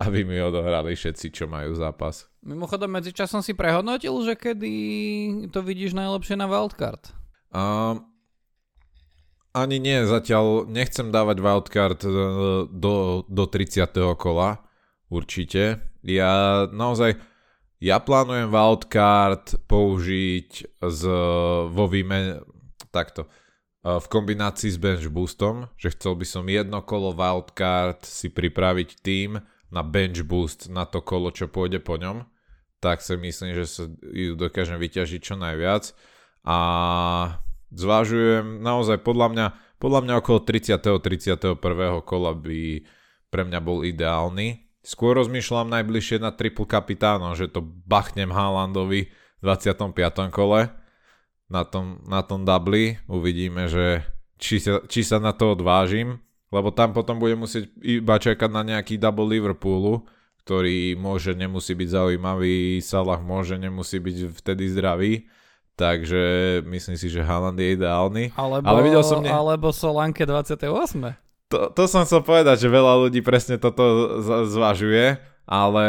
aby mi odohrali všetci, čo majú zápas. Mimochodom, medzičasom si prehodnotil, že kedy to vidíš najlepšie na wildcard? Um, ani nie, zatiaľ nechcem dávať wildcard e, do, do 30. kola, určite. Ja naozaj, ja plánujem wildcard použiť z, vo výmene, takto, e, v kombinácii s bench boostom, že chcel by som jedno kolo wildcard si pripraviť tým na bench boost na to kolo, čo pôjde po ňom, tak si myslím, že sa ju dokážem vyťažiť čo najviac. A zvážujem naozaj podľa mňa, podľa mňa okolo 30. 31. kola by pre mňa bol ideálny. Skôr rozmýšľam najbližšie na triple kapitáno, že to bachnem Haalandovi v 25. kole na tom, na tom dubli. Uvidíme, že či sa, či sa na to odvážim, lebo tam potom budem musieť iba čakať na nejaký double Liverpoolu, ktorý môže, nemusí byť zaujímavý, Salah môže, nemusí byť vtedy zdravý Takže myslím si, že Haaland je ideálny. Alebo, ale videl som ne... alebo Solanke 28. To, to som chcel povedať, že veľa ľudí presne toto zvažuje, ale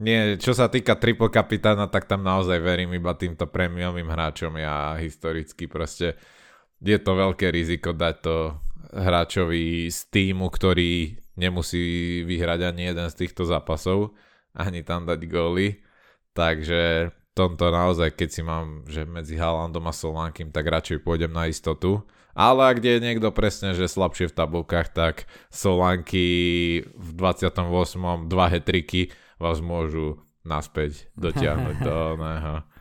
nie, čo sa týka triple kapitána, tak tam naozaj verím iba týmto prémiovým hráčom. Ja historicky proste je to veľké riziko dať to hráčovi z týmu, ktorý nemusí vyhrať ani jeden z týchto zápasov, ani tam dať góly. Takže tomto naozaj, keď si mám, že medzi Haalandom a Solankým, tak radšej pôjdem na istotu. Ale ak je niekto presne, že slabšie v tabulkách, tak Solanky v 28. dva hetriky vás môžu naspäť dotiahnuť do oného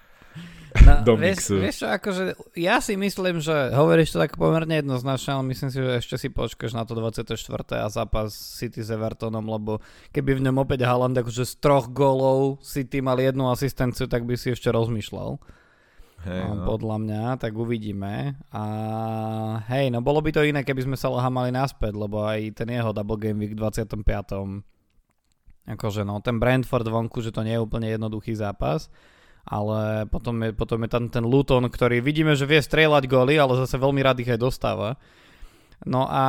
No, do vieš, vieš čo, akože ja si myslím, že hovoríš to tak pomerne jednoznačne, ale myslím si, že ešte si počkaš na to 24. a zápas City s Evertonom, lebo keby v ňom opäť Haaland akože z troch golov City mal jednu asistenciu, tak by si ešte rozmýšľal. Hey, no. Podľa mňa, tak uvidíme. A hej, no bolo by to iné, keby sme sa mali naspäť, lebo aj ten jeho double game week 25. Akože no, ten Brentford vonku, že to nie je úplne jednoduchý zápas ale potom je, potom je tam ten Luton, ktorý vidíme, že vie strieľať góly, ale zase veľmi rád ich aj dostáva. No a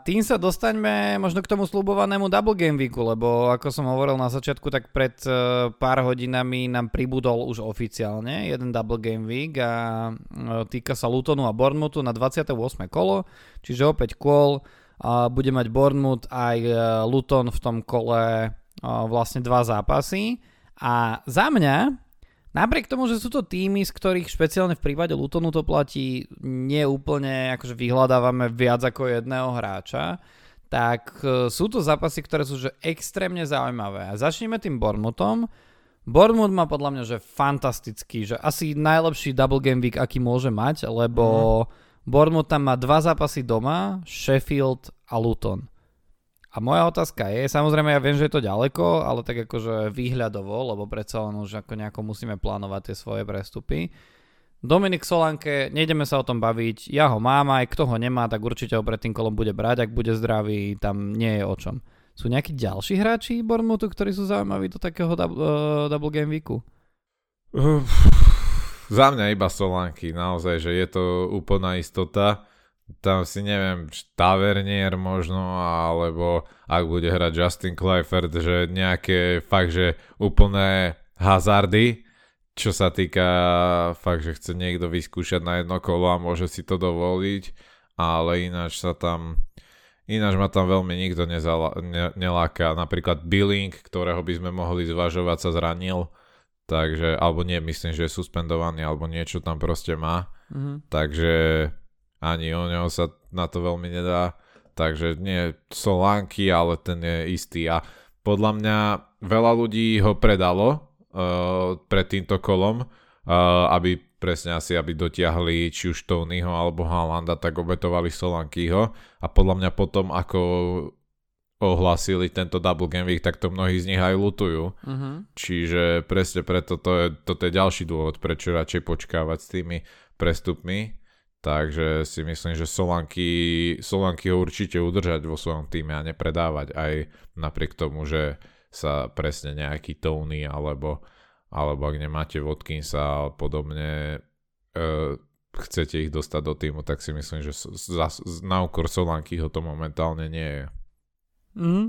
tým sa dostaňme možno k tomu slúbovanému Double Game Weeku, lebo ako som hovoril na začiatku, tak pred uh, pár hodinami nám pribudol už oficiálne jeden Double Game Week a uh, týka sa Lutonu a Bournemouthu na 28. kolo, čiže opäť kôl. Uh, bude mať Bournemouth aj uh, Luton v tom kole vlastne dva zápasy. A za mňa Napriek tomu, že sú to týmy, z ktorých špeciálne v prípade Lutonu to platí nie úplne, akože vyhľadávame viac ako jedného hráča, tak e, sú to zápasy, ktoré sú že extrémne zaujímavé. A začneme tým Bournemouthom. Bournemouth má podľa mňa, že fantastický, že asi najlepší double game week, aký môže mať, lebo mm. Bournemouth tam má dva zápasy doma, Sheffield a Luton. A moja otázka je, samozrejme ja viem, že je to ďaleko, ale tak akože výhľadovo, lebo predsa len už ako nejako musíme plánovať tie svoje prestupy. Dominik Solanke, nejdeme sa o tom baviť, ja ho mám aj, kto ho nemá, tak určite ho pred tým kolom bude brať, ak bude zdravý, tam nie je o čom. Sú nejakí ďalší hráči Bournemouthu, ktorí sú zaujímaví do takého double, uh, double game weeku? Uh, za mňa iba Solanky, naozaj, že je to úplná istota tam si neviem, Tavernier možno, alebo ak bude hrať Justin Clifford, že nejaké fakt, že úplné hazardy, čo sa týka fakt, že chce niekto vyskúšať na jedno kolo a môže si to dovoliť, ale ináč sa tam ináč ma tam veľmi nikto nezala, ne, neláka. Napríklad Billing, ktorého by sme mohli zvažovať, sa zranil, takže, alebo nie, myslím, že je suspendovaný, alebo niečo tam proste má. Mm-hmm. Takže ani o neho sa na to veľmi nedá. Takže nie Solanky, ale ten je istý. A podľa mňa veľa ľudí ho predalo uh, pred týmto kolom, uh, aby presne asi, aby dotiahli či už Tonyho alebo Halanda, tak obetovali Solankyho. A podľa mňa potom, ako ohlasili tento double game week, tak to mnohí z nich aj lutujú. Uh-huh. Čiže presne preto to je, toto je ďalší dôvod, prečo radšej počkávať s tými prestupmi. Takže si myslím, že Solanky, Solanky ho určite udržať vo svojom týme a nepredávať aj napriek tomu, že sa presne nejaký Tony alebo, alebo ak nemáte Watkinsa a podobne e, chcete ich dostať do týmu, tak si myslím, že za, na úkor Solanky ho to momentálne nie je. Mm.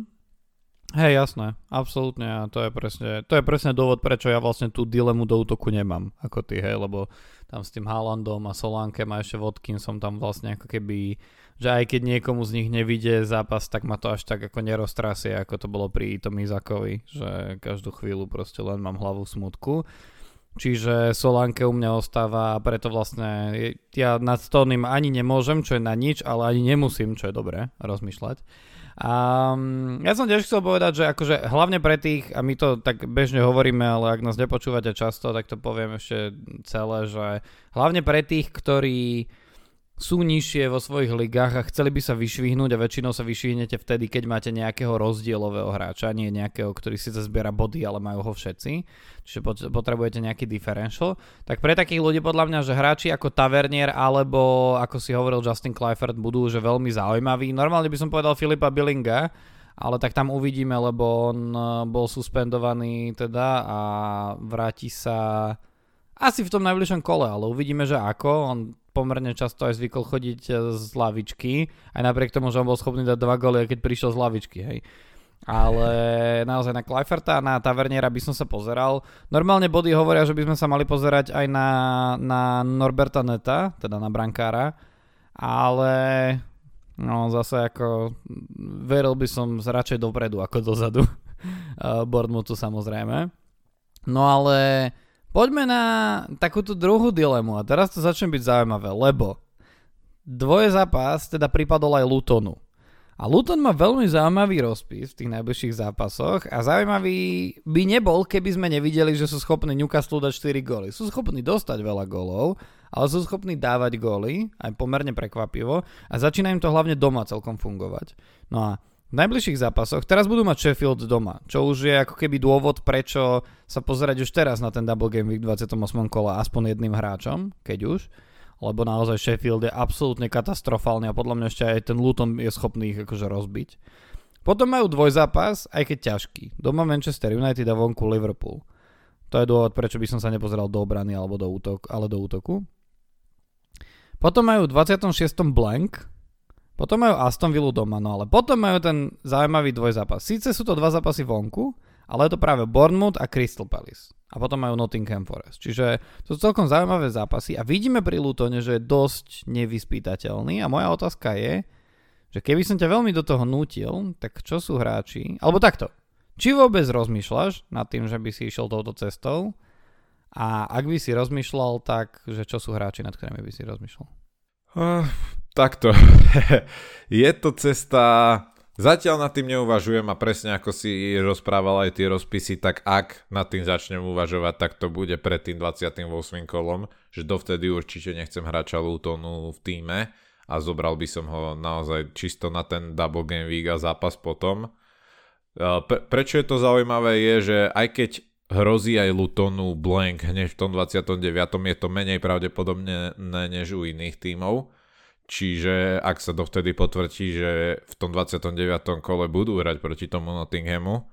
Hej, jasné, absolútne a to je presne, to je presne dôvod, prečo ja vlastne tú dilemu do útoku nemám, ako ty, hej, lebo tam s tým Haalandom a Solánkem a ešte Vodkin som tam vlastne ako keby, že aj keď niekomu z nich nevidie zápas, tak ma to až tak ako neroztrasie, ako to bolo pri tom Izakovi, že každú chvíľu proste len mám hlavu smutku. Čiže Solánke u mňa ostáva a preto vlastne ja nad Stoným ani nemôžem, čo je na nič, ale ani nemusím, čo je dobré rozmýšľať. A ja som tiež chcel povedať, že akože hlavne pre tých, a my to tak bežne hovoríme, ale ak nás nepočúvate často, tak to poviem ešte celé, že hlavne pre tých, ktorí sú nižšie vo svojich ligách a chceli by sa vyšvihnúť a väčšinou sa vyšvihnete vtedy, keď máte nejakého rozdielového hráča, nie nejakého, ktorý si zbiera body, ale majú ho všetci, čiže potrebujete nejaký differential. Tak pre takých ľudí podľa mňa, že hráči ako Tavernier alebo ako si hovoril Justin Clifford budú že veľmi zaujímaví. Normálne by som povedal Filipa Billinga, ale tak tam uvidíme, lebo on eh, bol suspendovaný teda a vráti sa asi v tom najbližšom kole, ale uvidíme, že ako. On pomerne často aj zvykol chodiť e, z lavičky, aj napriek tomu, že on bol schopný dať dva góly, keď prišiel z lavičky, hej. Ale naozaj na Kleiferta a na Taverniera by som sa pozeral. Normálne body hovoria, že by sme sa mali pozerať aj na, na Norberta Neta, teda na brankára, ale no zase ako veril by som radšej dopredu ako dozadu. Bournemouthu samozrejme. No ale Poďme na takúto druhú dilemu a teraz to začne byť zaujímavé, lebo dvoje zápas teda pripadol aj Lutonu. A Luton má veľmi zaujímavý rozpis v tých najbližších zápasoch a zaujímavý by nebol, keby sme nevideli, že sú schopní Newcastle dať 4 góly. Sú schopní dostať veľa gólov, ale sú schopní dávať góly, aj pomerne prekvapivo a začína im to hlavne doma celkom fungovať. No a v najbližších zápasoch, teraz budú mať Sheffield doma, čo už je ako keby dôvod, prečo sa pozerať už teraz na ten Double Game Week 28. kola aspoň jedným hráčom, keď už, lebo naozaj Sheffield je absolútne katastrofálny a podľa mňa ešte aj ten Luton je schopný ich akože rozbiť. Potom majú dvojzápas, aj keď ťažký. Doma Manchester United a vonku Liverpool. To je dôvod, prečo by som sa nepozeral do obrany alebo do útok, ale do útoku. Potom majú 26. blank, potom majú Aston Villa doma, no ale potom majú ten zaujímavý dvojzápas. Síce sú to dva zápasy vonku, ale je to práve Bournemouth a Crystal Palace. A potom majú Nottingham Forest. Čiže to sú celkom zaujímavé zápasy a vidíme pri Lutone, že je dosť nevyspytateľný a moja otázka je, že keby som ťa veľmi do toho nútil, tak čo sú hráči? Alebo takto. Či vôbec rozmýšľaš nad tým, že by si išiel touto cestou? A ak by si rozmýšľal, tak že čo sú hráči, nad ktorými by si rozmýšľal? Uh, takto. je to cesta... Zatiaľ nad tým neuvažujem a presne ako si rozprával aj tie rozpisy, tak ak nad tým začnem uvažovať, tak to bude pred tým 28. kolom, že dovtedy určite nechcem hráča Lutonu v týme a zobral by som ho naozaj čisto na ten double game week a zápas potom. Pre, prečo je to zaujímavé je, že aj keď hrozí aj Lutonu blank hneď v tom 29. je to menej pravdepodobne než u iných tímov Čiže ak sa dovtedy potvrdí, že v tom 29. kole budú hrať proti tomu Nottinghamu,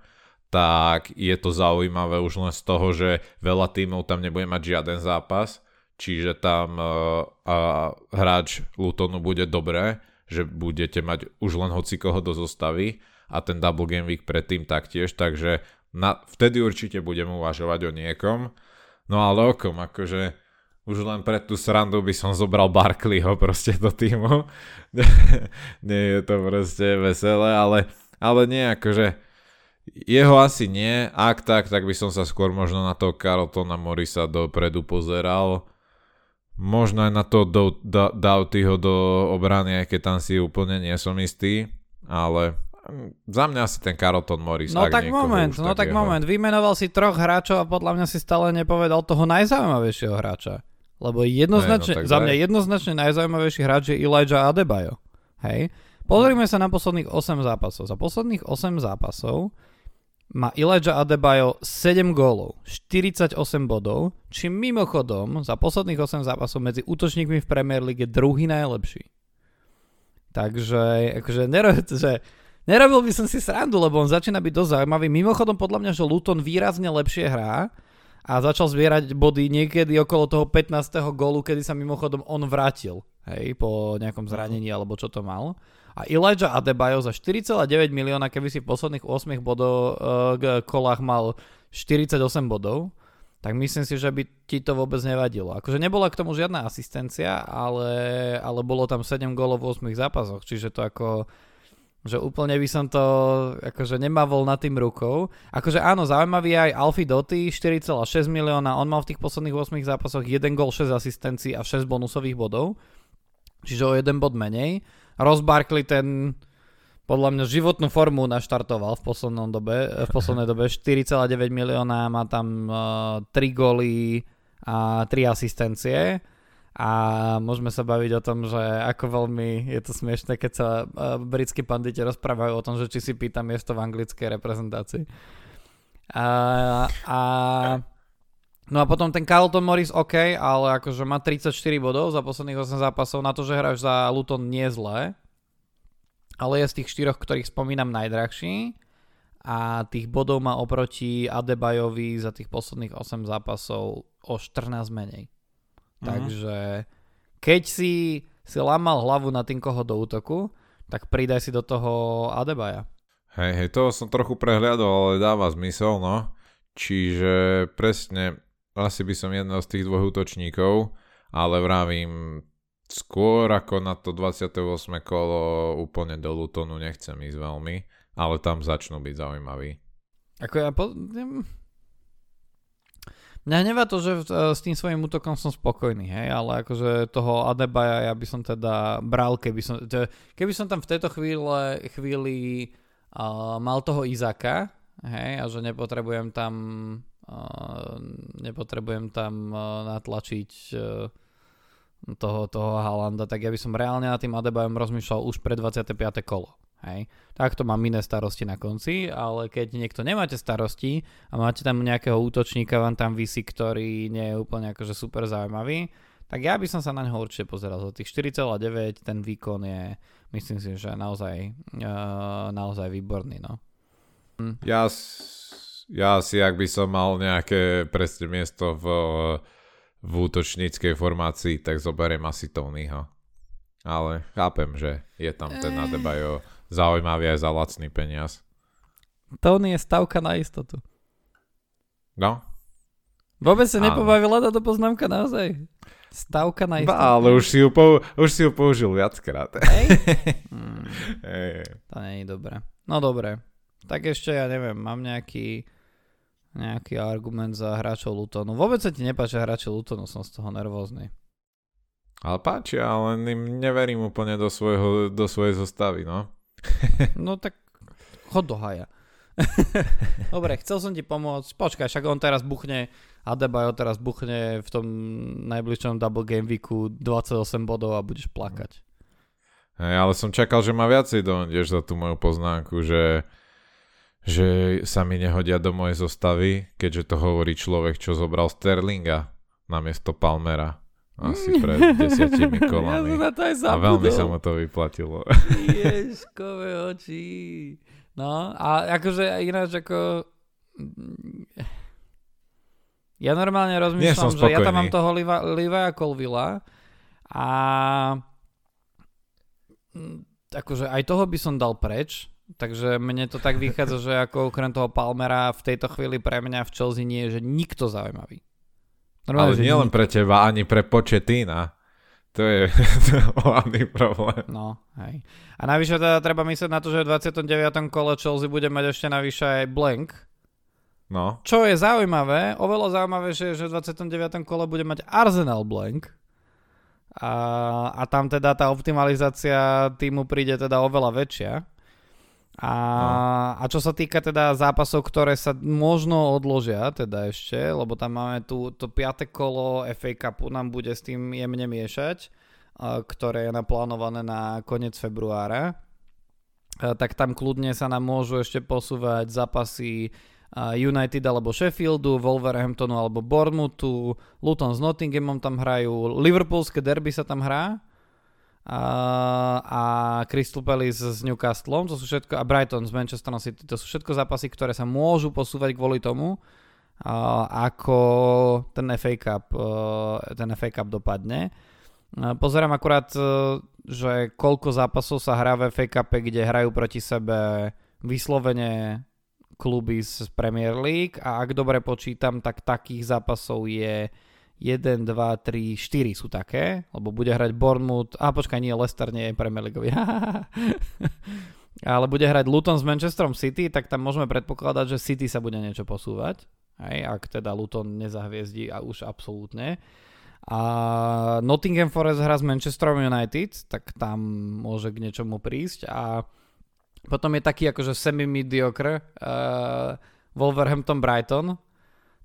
tak je to zaujímavé už len z toho, že veľa tímov tam nebude mať žiaden zápas, čiže tam uh, uh, hráč Lutonu bude dobré, že budete mať už len hocikoho do zostavy a ten double game week predtým taktiež, takže na, vtedy určite budem uvažovať o niekom. No ale okom, akože už len pre tú srandu by som zobral Barkleyho proste do týmu. nie je to proste veselé, ale, ale nie akože jeho asi nie, ak tak, tak by som sa skôr možno na toho Carltona Morisa dopredu pozeral. Možno aj na to do, Doughtyho do obrany, aj keď tam si úplne nie som istý, ale za mňa asi ten Carlton Morris. No tak moment, no tak jeho. moment. Vymenoval si troch hráčov a podľa mňa si stále nepovedal toho najzaujímavejšieho hráča. Lebo jednoznačne, no, za mňa jednoznačne najzaujímavejší hráč je Elijah Adebayo. Hej? Pozrime sa na posledných 8 zápasov. Za posledných 8 zápasov má Elijah Adebayo 7 gólov, 48 bodov, či mimochodom za posledných 8 zápasov medzi útočníkmi v Premier League je druhý najlepší. Takže akože, nero, že, nerobil by som si srandu, lebo on začína byť dosť zaujímavý. Mimochodom podľa mňa, že Luton výrazne lepšie hrá a začal zbierať body niekedy okolo toho 15. gólu, kedy sa mimochodom on vrátil, hej, po nejakom zranení alebo čo to mal. A Elijah Adebayo za 4,9 milióna, keby si v posledných 8 bodov uh, kolách mal 48 bodov, tak myslím si, že by ti to vôbec nevadilo. Akože nebola k tomu žiadna asistencia, ale, ale bolo tam 7 gólov v 8 zápasoch, čiže to ako že úplne by som to akože nemavol nad tým rukou. Akože áno, zaujímavý je aj Alfie Doty, 4,6 milióna, on mal v tých posledných 8 zápasoch 1 gól, 6 asistencií a 6 bonusových bodov, čiže o jeden bod menej. Ross Barkley ten podľa mňa životnú formu naštartoval v, poslednom dobe, v poslednej dobe 4,9 milióna, má tam uh, 3 góly a 3 asistencie a môžeme sa baviť o tom, že ako veľmi je to smiešne, keď sa uh, britskí panditi rozprávajú o tom, že či si pýta miesto v anglickej reprezentácii. A, a No a potom ten Carlton Morris OK, ale akože má 34 bodov za posledných 8 zápasov. Na to, že hráš za Luton nie zlé. Ale je z tých štyroch, ktorých spomínam najdrahší. A tých bodov má oproti Adebayovi za tých posledných 8 zápasov o 14 menej. Mm-hmm. Takže keď si si lamal hlavu na tým, koho do útoku, tak pridaj si do toho Adebaya. Hej, hej, toho som trochu prehľadol, ale dáva zmysel, no. Čiže presne asi by som jedného z tých dvoch útočníkov, ale vravím, skôr ako na to 28. kolo úplne do Lutonu nechcem ísť veľmi, ale tam začnú byť zaujímaví. Ako ja po... Mňa hnevá to, že e, s tým svojím útokom som spokojný, hej, ale akože toho Adebaja ja by som teda bral, keby som, keby som tam v tejto chvíle, chvíli uh, mal toho Izaka, hej, a že nepotrebujem tam nepotrebujem tam natlačiť e, toho, toho Halanda, tak ja by som reálne na tým Adebayom rozmýšľal už pre 25. kolo. Hej. to mám iné starosti na konci, ale keď niekto nemáte starosti a máte tam nejakého útočníka, vám tam vysí, ktorý nie je úplne akože super zaujímavý, tak ja by som sa na neho určite pozeral. Za tých 4,9 ten výkon je, myslím si, že naozaj, uh, naozaj výborný. No. Ja ja si, ak by som mal nejaké presne miesto v, v útočníckej formácii, tak zoberiem asi Tonyho. Ale chápem, že je tam ten Adebayo zaujímavý aj za lacný peniaz. Tony je stavka na istotu. No. Vôbec sa nepobavila táto poznámka naozaj. Stavka na istotu. Ba, ale už si, ju pou, už si ju použil viackrát. Hej? hmm. hey. To nie je dobré. No dobre. Tak ešte ja neviem, mám nejaký nejaký argument za hráčov Lutonu. Vôbec sa ti nepáčia hráči Lutonu, som z toho nervózny. Ale páčia, ale im neverím úplne do, svojho, do svojej zostavy, no. no tak chod do haja. Dobre, chcel som ti pomôcť. Počkaj, však on teraz buchne, Adebayo teraz buchne v tom najbližšom double game weeku 28 bodov a budeš plakať. Hey, ale som čakal, že ma viacej dojdeš za tú moju poznámku, že že sa mi nehodia do mojej zostavy, keďže to hovorí človek, čo zobral Sterlinga namiesto Palmera asi pred desiatimi kolami. Ja to aj a veľmi sa mu to vyplatilo. Ježkové oči. No a akože ináč ako... Ja normálne rozmýšľam, že ja tam mám toho Liva, Livia Colvilla a akože aj toho by som dal preč, Takže mne to tak vychádza, že ako okrem toho Palmera v tejto chvíli pre mňa v Chelsea nie je že nikto zaujímavý. Normálne, Ale nielen pre teba, ani pre Početína. To je hlavný problém. No, hej. A navyše teda treba myslieť na to, že v 29. kole Chelsea bude mať ešte navyše aj blank. No. Čo je zaujímavé, oveľa zaujímavejšie je, že v 29. kole bude mať Arsenal blank. A, a tam teda tá optimalizácia týmu príde teda oveľa väčšia. A, no. a čo sa týka teda zápasov, ktoré sa možno odložia teda ešte, lebo tam máme tu to piate kolo FA Cupu nám bude s tým jemne miešať, ktoré je naplánované na koniec februára. tak tam kľudne sa nám môžu ešte posúvať zápasy United alebo Sheffieldu, Wolverhamptonu alebo Bournemouthu, Luton s Nottinghamom tam hrajú, Liverpoolske derby sa tam hrá a, Crystal Palace s Newcastlom, to sú všetko, a Brighton s Manchesterom City, to sú všetko zápasy, ktoré sa môžu posúvať kvôli tomu, ako ten FA Cup, e, ten FA Cup dopadne. Pozerám akurát, e, že koľko zápasov sa hrá v FA Cup, kde hrajú proti sebe vyslovene kluby z Premier League a ak dobre počítam, tak takých zápasov je 1, 2, 3, 4 sú také, lebo bude hrať Bournemouth, a počkaj, nie, Leicester nie je Premier League. ale bude hrať Luton s Manchesterom City, tak tam môžeme predpokladať, že City sa bude niečo posúvať, aj, ak teda Luton nezahviezdí a už absolútne. A Nottingham Forest hra s Manchesterom United, tak tam môže k niečomu prísť a potom je taký akože semi-mediocre uh, Wolverhampton Brighton.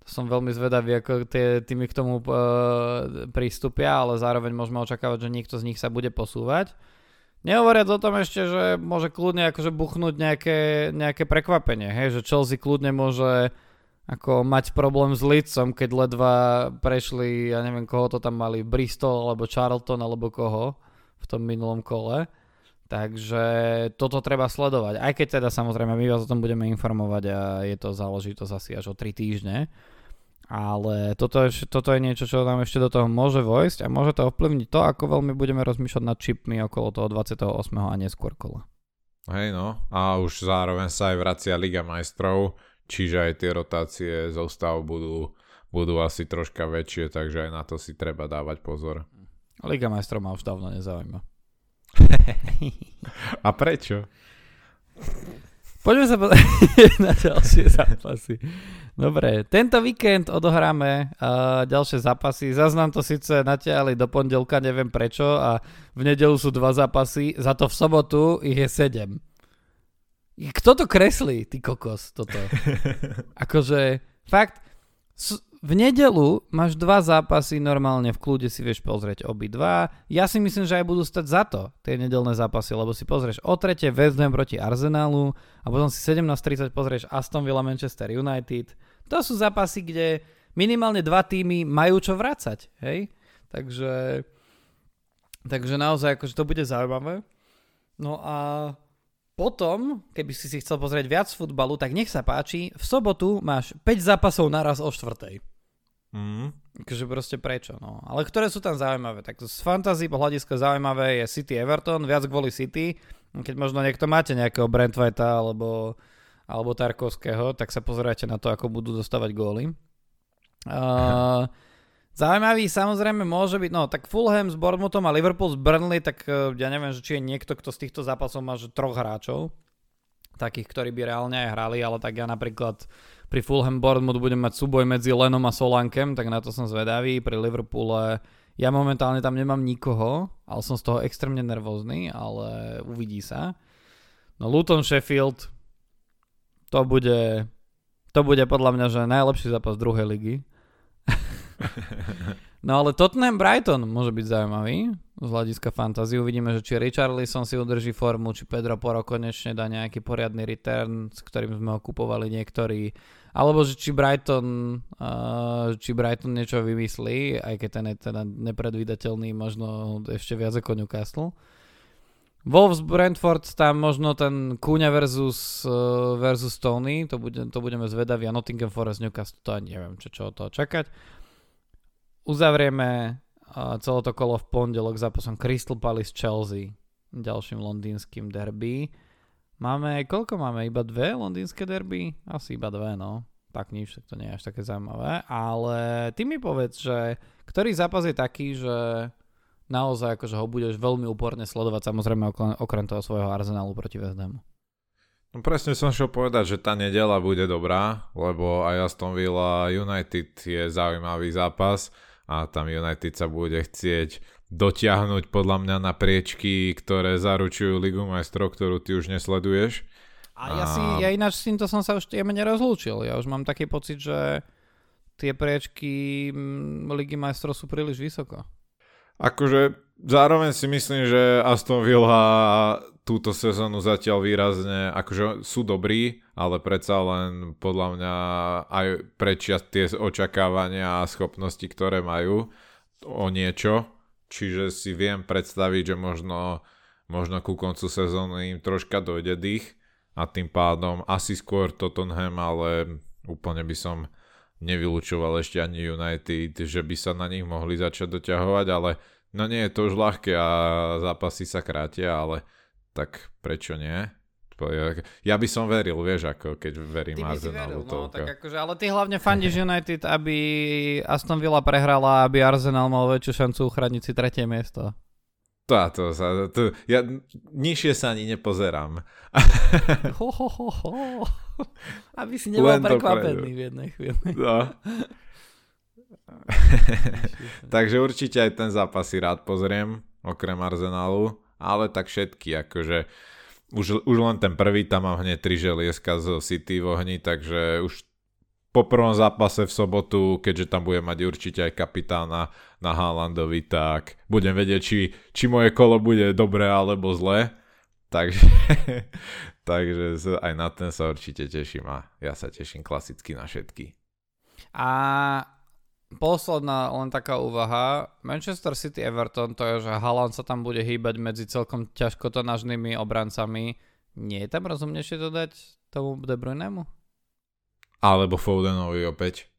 Som veľmi zvedavý, ako tie týmy k tomu uh, prístupia, ale zároveň môžeme očakávať, že niekto z nich sa bude posúvať. Nehovoriac o tom ešte, že môže kľudne akože buchnúť nejaké, nejaké prekvapenie, hej? že Chelsea kľudne môže ako mať problém s Leedsom, keď ledva prešli, ja neviem koho to tam mali, Bristol alebo Charlton alebo koho v tom minulom kole. Takže toto treba sledovať. Aj keď teda samozrejme my vás o tom budeme informovať a je to záležitosť asi až o 3 týždne. Ale toto je, toto je niečo, čo nám ešte do toho môže vojsť a môže to ovplyvniť to, ako veľmi budeme rozmýšľať nad čipmi okolo toho 28. a neskôr kola. Hej no, a už zároveň sa aj vracia Liga majstrov, čiže aj tie rotácie zostav budú, budú asi troška väčšie, takže aj na to si treba dávať pozor. Liga majstrov ma už dávno nezaujíma. A prečo? Poďme sa pozrieť na ďalšie zápasy. Dobre, tento víkend odohráme uh, ďalšie zápasy. Zaznám to síce natiahli do pondelka, neviem prečo, a v nedelu sú dva zápasy, za to v sobotu ich je sedem. Kto to kreslí, ty kokos, toto? akože, fakt, v nedelu máš dva zápasy, normálne v kľude si vieš pozrieť obi dva. Ja si myslím, že aj budú stať za to, tie nedelné zápasy, lebo si pozrieš o tretie West Ham proti Arsenalu a potom si 17.30 pozrieš Aston Villa Manchester United. To sú zápasy, kde minimálne dva týmy majú čo vrácať, hej? Takže, takže naozaj akože to bude zaujímavé. No a potom, keby si si chcel pozrieť viac futbalu, tak nech sa páči, v sobotu máš 5 zápasov naraz o štvrtej. Mm. Takže proste prečo, no. Ale ktoré sú tam zaujímavé? Tak z fantasy po hľadiska zaujímavé je City Everton, viac kvôli City. Keď možno niekto máte nejakého Brentweita alebo, alebo Tarkovského, tak sa pozerajte na to, ako budú dostávať góly. Uh, Zaujímavý samozrejme môže byť, no tak Fulham s Bournemouthom a Liverpool s Burnley, tak uh, ja neviem, že či je niekto, kto z týchto zápasov má že troch hráčov, takých, ktorí by reálne aj hrali, ale tak ja napríklad pri Fulham Bournemouth budem mať súboj medzi Lenom a Solankem, tak na to som zvedavý. Pri Liverpoole ja momentálne tam nemám nikoho, ale som z toho extrémne nervózny, ale uvidí sa. No Luton Sheffield, to bude, to bude podľa mňa, že najlepší zápas druhej ligy. No ale Tottenham Brighton môže byť zaujímavý z hľadiska fantasy. Uvidíme, že či Richarlison si udrží formu, či Pedro Poro konečne dá nejaký poriadny return, s ktorým sme ho kupovali niektorí. Alebo že či Brighton, uh, či Brighton niečo vymyslí, aj keď ten je teda nepredvídateľný, možno ešte viac ako Newcastle. Wolves Brentford tam možno ten Kúňa versus, uh, versus Tony, to, bude, to budeme zvedaví a Nottingham Forest Newcastle, to ani neviem, čo, čo od toho čakať. Uzavrieme celé to kolo v pondelok zápasom Crystal Palace Chelsea, ďalším londýnskym derby. Máme, koľko máme? Iba dve londýnske derby? Asi iba dve, no. Tak nič, to nie je až také zaujímavé. Ale ty mi povedz, že ktorý zápas je taký, že naozaj akože ho budeš veľmi úporne sledovať, samozrejme okrem toho svojho Arsenalu proti West Hamu. No presne som šiel povedať, že tá nedela bude dobrá, lebo aj Aston Villa United je zaujímavý zápas a tam United sa bude chcieť dotiahnuť podľa mňa na priečky, ktoré zaručujú Ligu majstrov, ktorú ty už nesleduješ. A ja, si, ja ináč s týmto som sa už jemne rozlúčil. Ja už mám taký pocit, že tie priečky Ligy majstrov sú príliš vysoko. Akože zároveň si myslím, že Aston Villa túto sezónu zatiaľ výrazne, akože sú dobrí, ale predsa len podľa mňa aj prečia tie očakávania a schopnosti, ktoré majú o niečo. Čiže si viem predstaviť, že možno, možno ku koncu sezóny im troška dojde dých a tým pádom asi skôr Tottenham, ale úplne by som nevylučoval ešte ani United, že by sa na nich mohli začať doťahovať, ale no nie je to už ľahké a zápasy sa krátia, ale tak prečo nie? Ja by som veril, vieš, ako keď verím Arsenalu. No, tak akože, ale ty hlavne fandíš United, aby Aston Villa prehrala, aby Arsenal mal väčšiu šancu uchrániť si tretie miesto. To, to, to, to, ja nižšie sa ani nepozerám. Ho, ho, ho, ho. Aby si nebol prekvapený v jednej chvíli. No. Takže určite aj ten zápas si rád pozriem, okrem Arsenalu ale tak všetky, akože už, už len ten prvý, tam mám hneď tri želieska z City v ohni, takže už po prvom zápase v sobotu, keďže tam budem mať určite aj kapitána na Haalandovi, tak budem vedieť, či, či moje kolo bude dobré alebo zlé. Takže, takže aj na ten sa určite teším a ja sa teším klasicky na všetky. A posledná len taká úvaha. Manchester City Everton, to je, že Haaland sa tam bude hýbať medzi celkom ťažko tonažnými obrancami. Nie je tam rozumnejšie to dať tomu De Bruynemu? Alebo Fodenovi opäť.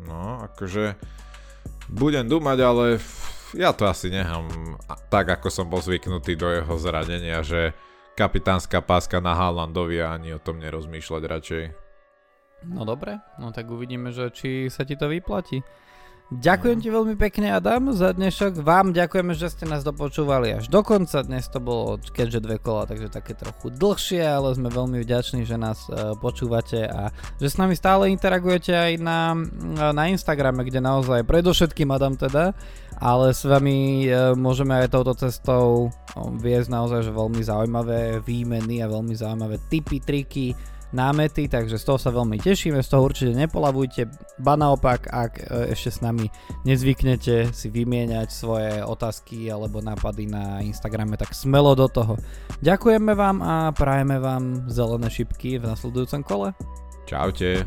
No, akože budem dúmať, ale ja to asi nechám tak, ako som bol zvyknutý do jeho zranenia, že kapitánska páska na Haalandovi a ani o tom nerozmýšľať radšej. No dobre, no tak uvidíme, že či sa ti to vyplatí. Ďakujem ti veľmi pekne Adam za dnešok. Vám ďakujeme, že ste nás dopočúvali až do konca. Dnes to bolo keďže dve kola, takže také trochu dlhšie, ale sme veľmi vďační, že nás uh, počúvate a že s nami stále interagujete aj na, na Instagrame, kde naozaj predovšetkým Adam teda, ale s vami uh, môžeme aj touto cestou um, viesť naozaj že veľmi zaujímavé výmeny a veľmi zaujímavé tipy, triky, námety, takže z toho sa veľmi tešíme, z toho určite nepolavujte, ba naopak, ak e, ešte s nami nezvyknete si vymieňať svoje otázky alebo nápady na Instagrame, tak smelo do toho. Ďakujeme vám a prajeme vám zelené šipky v nasledujúcom kole. Čaute.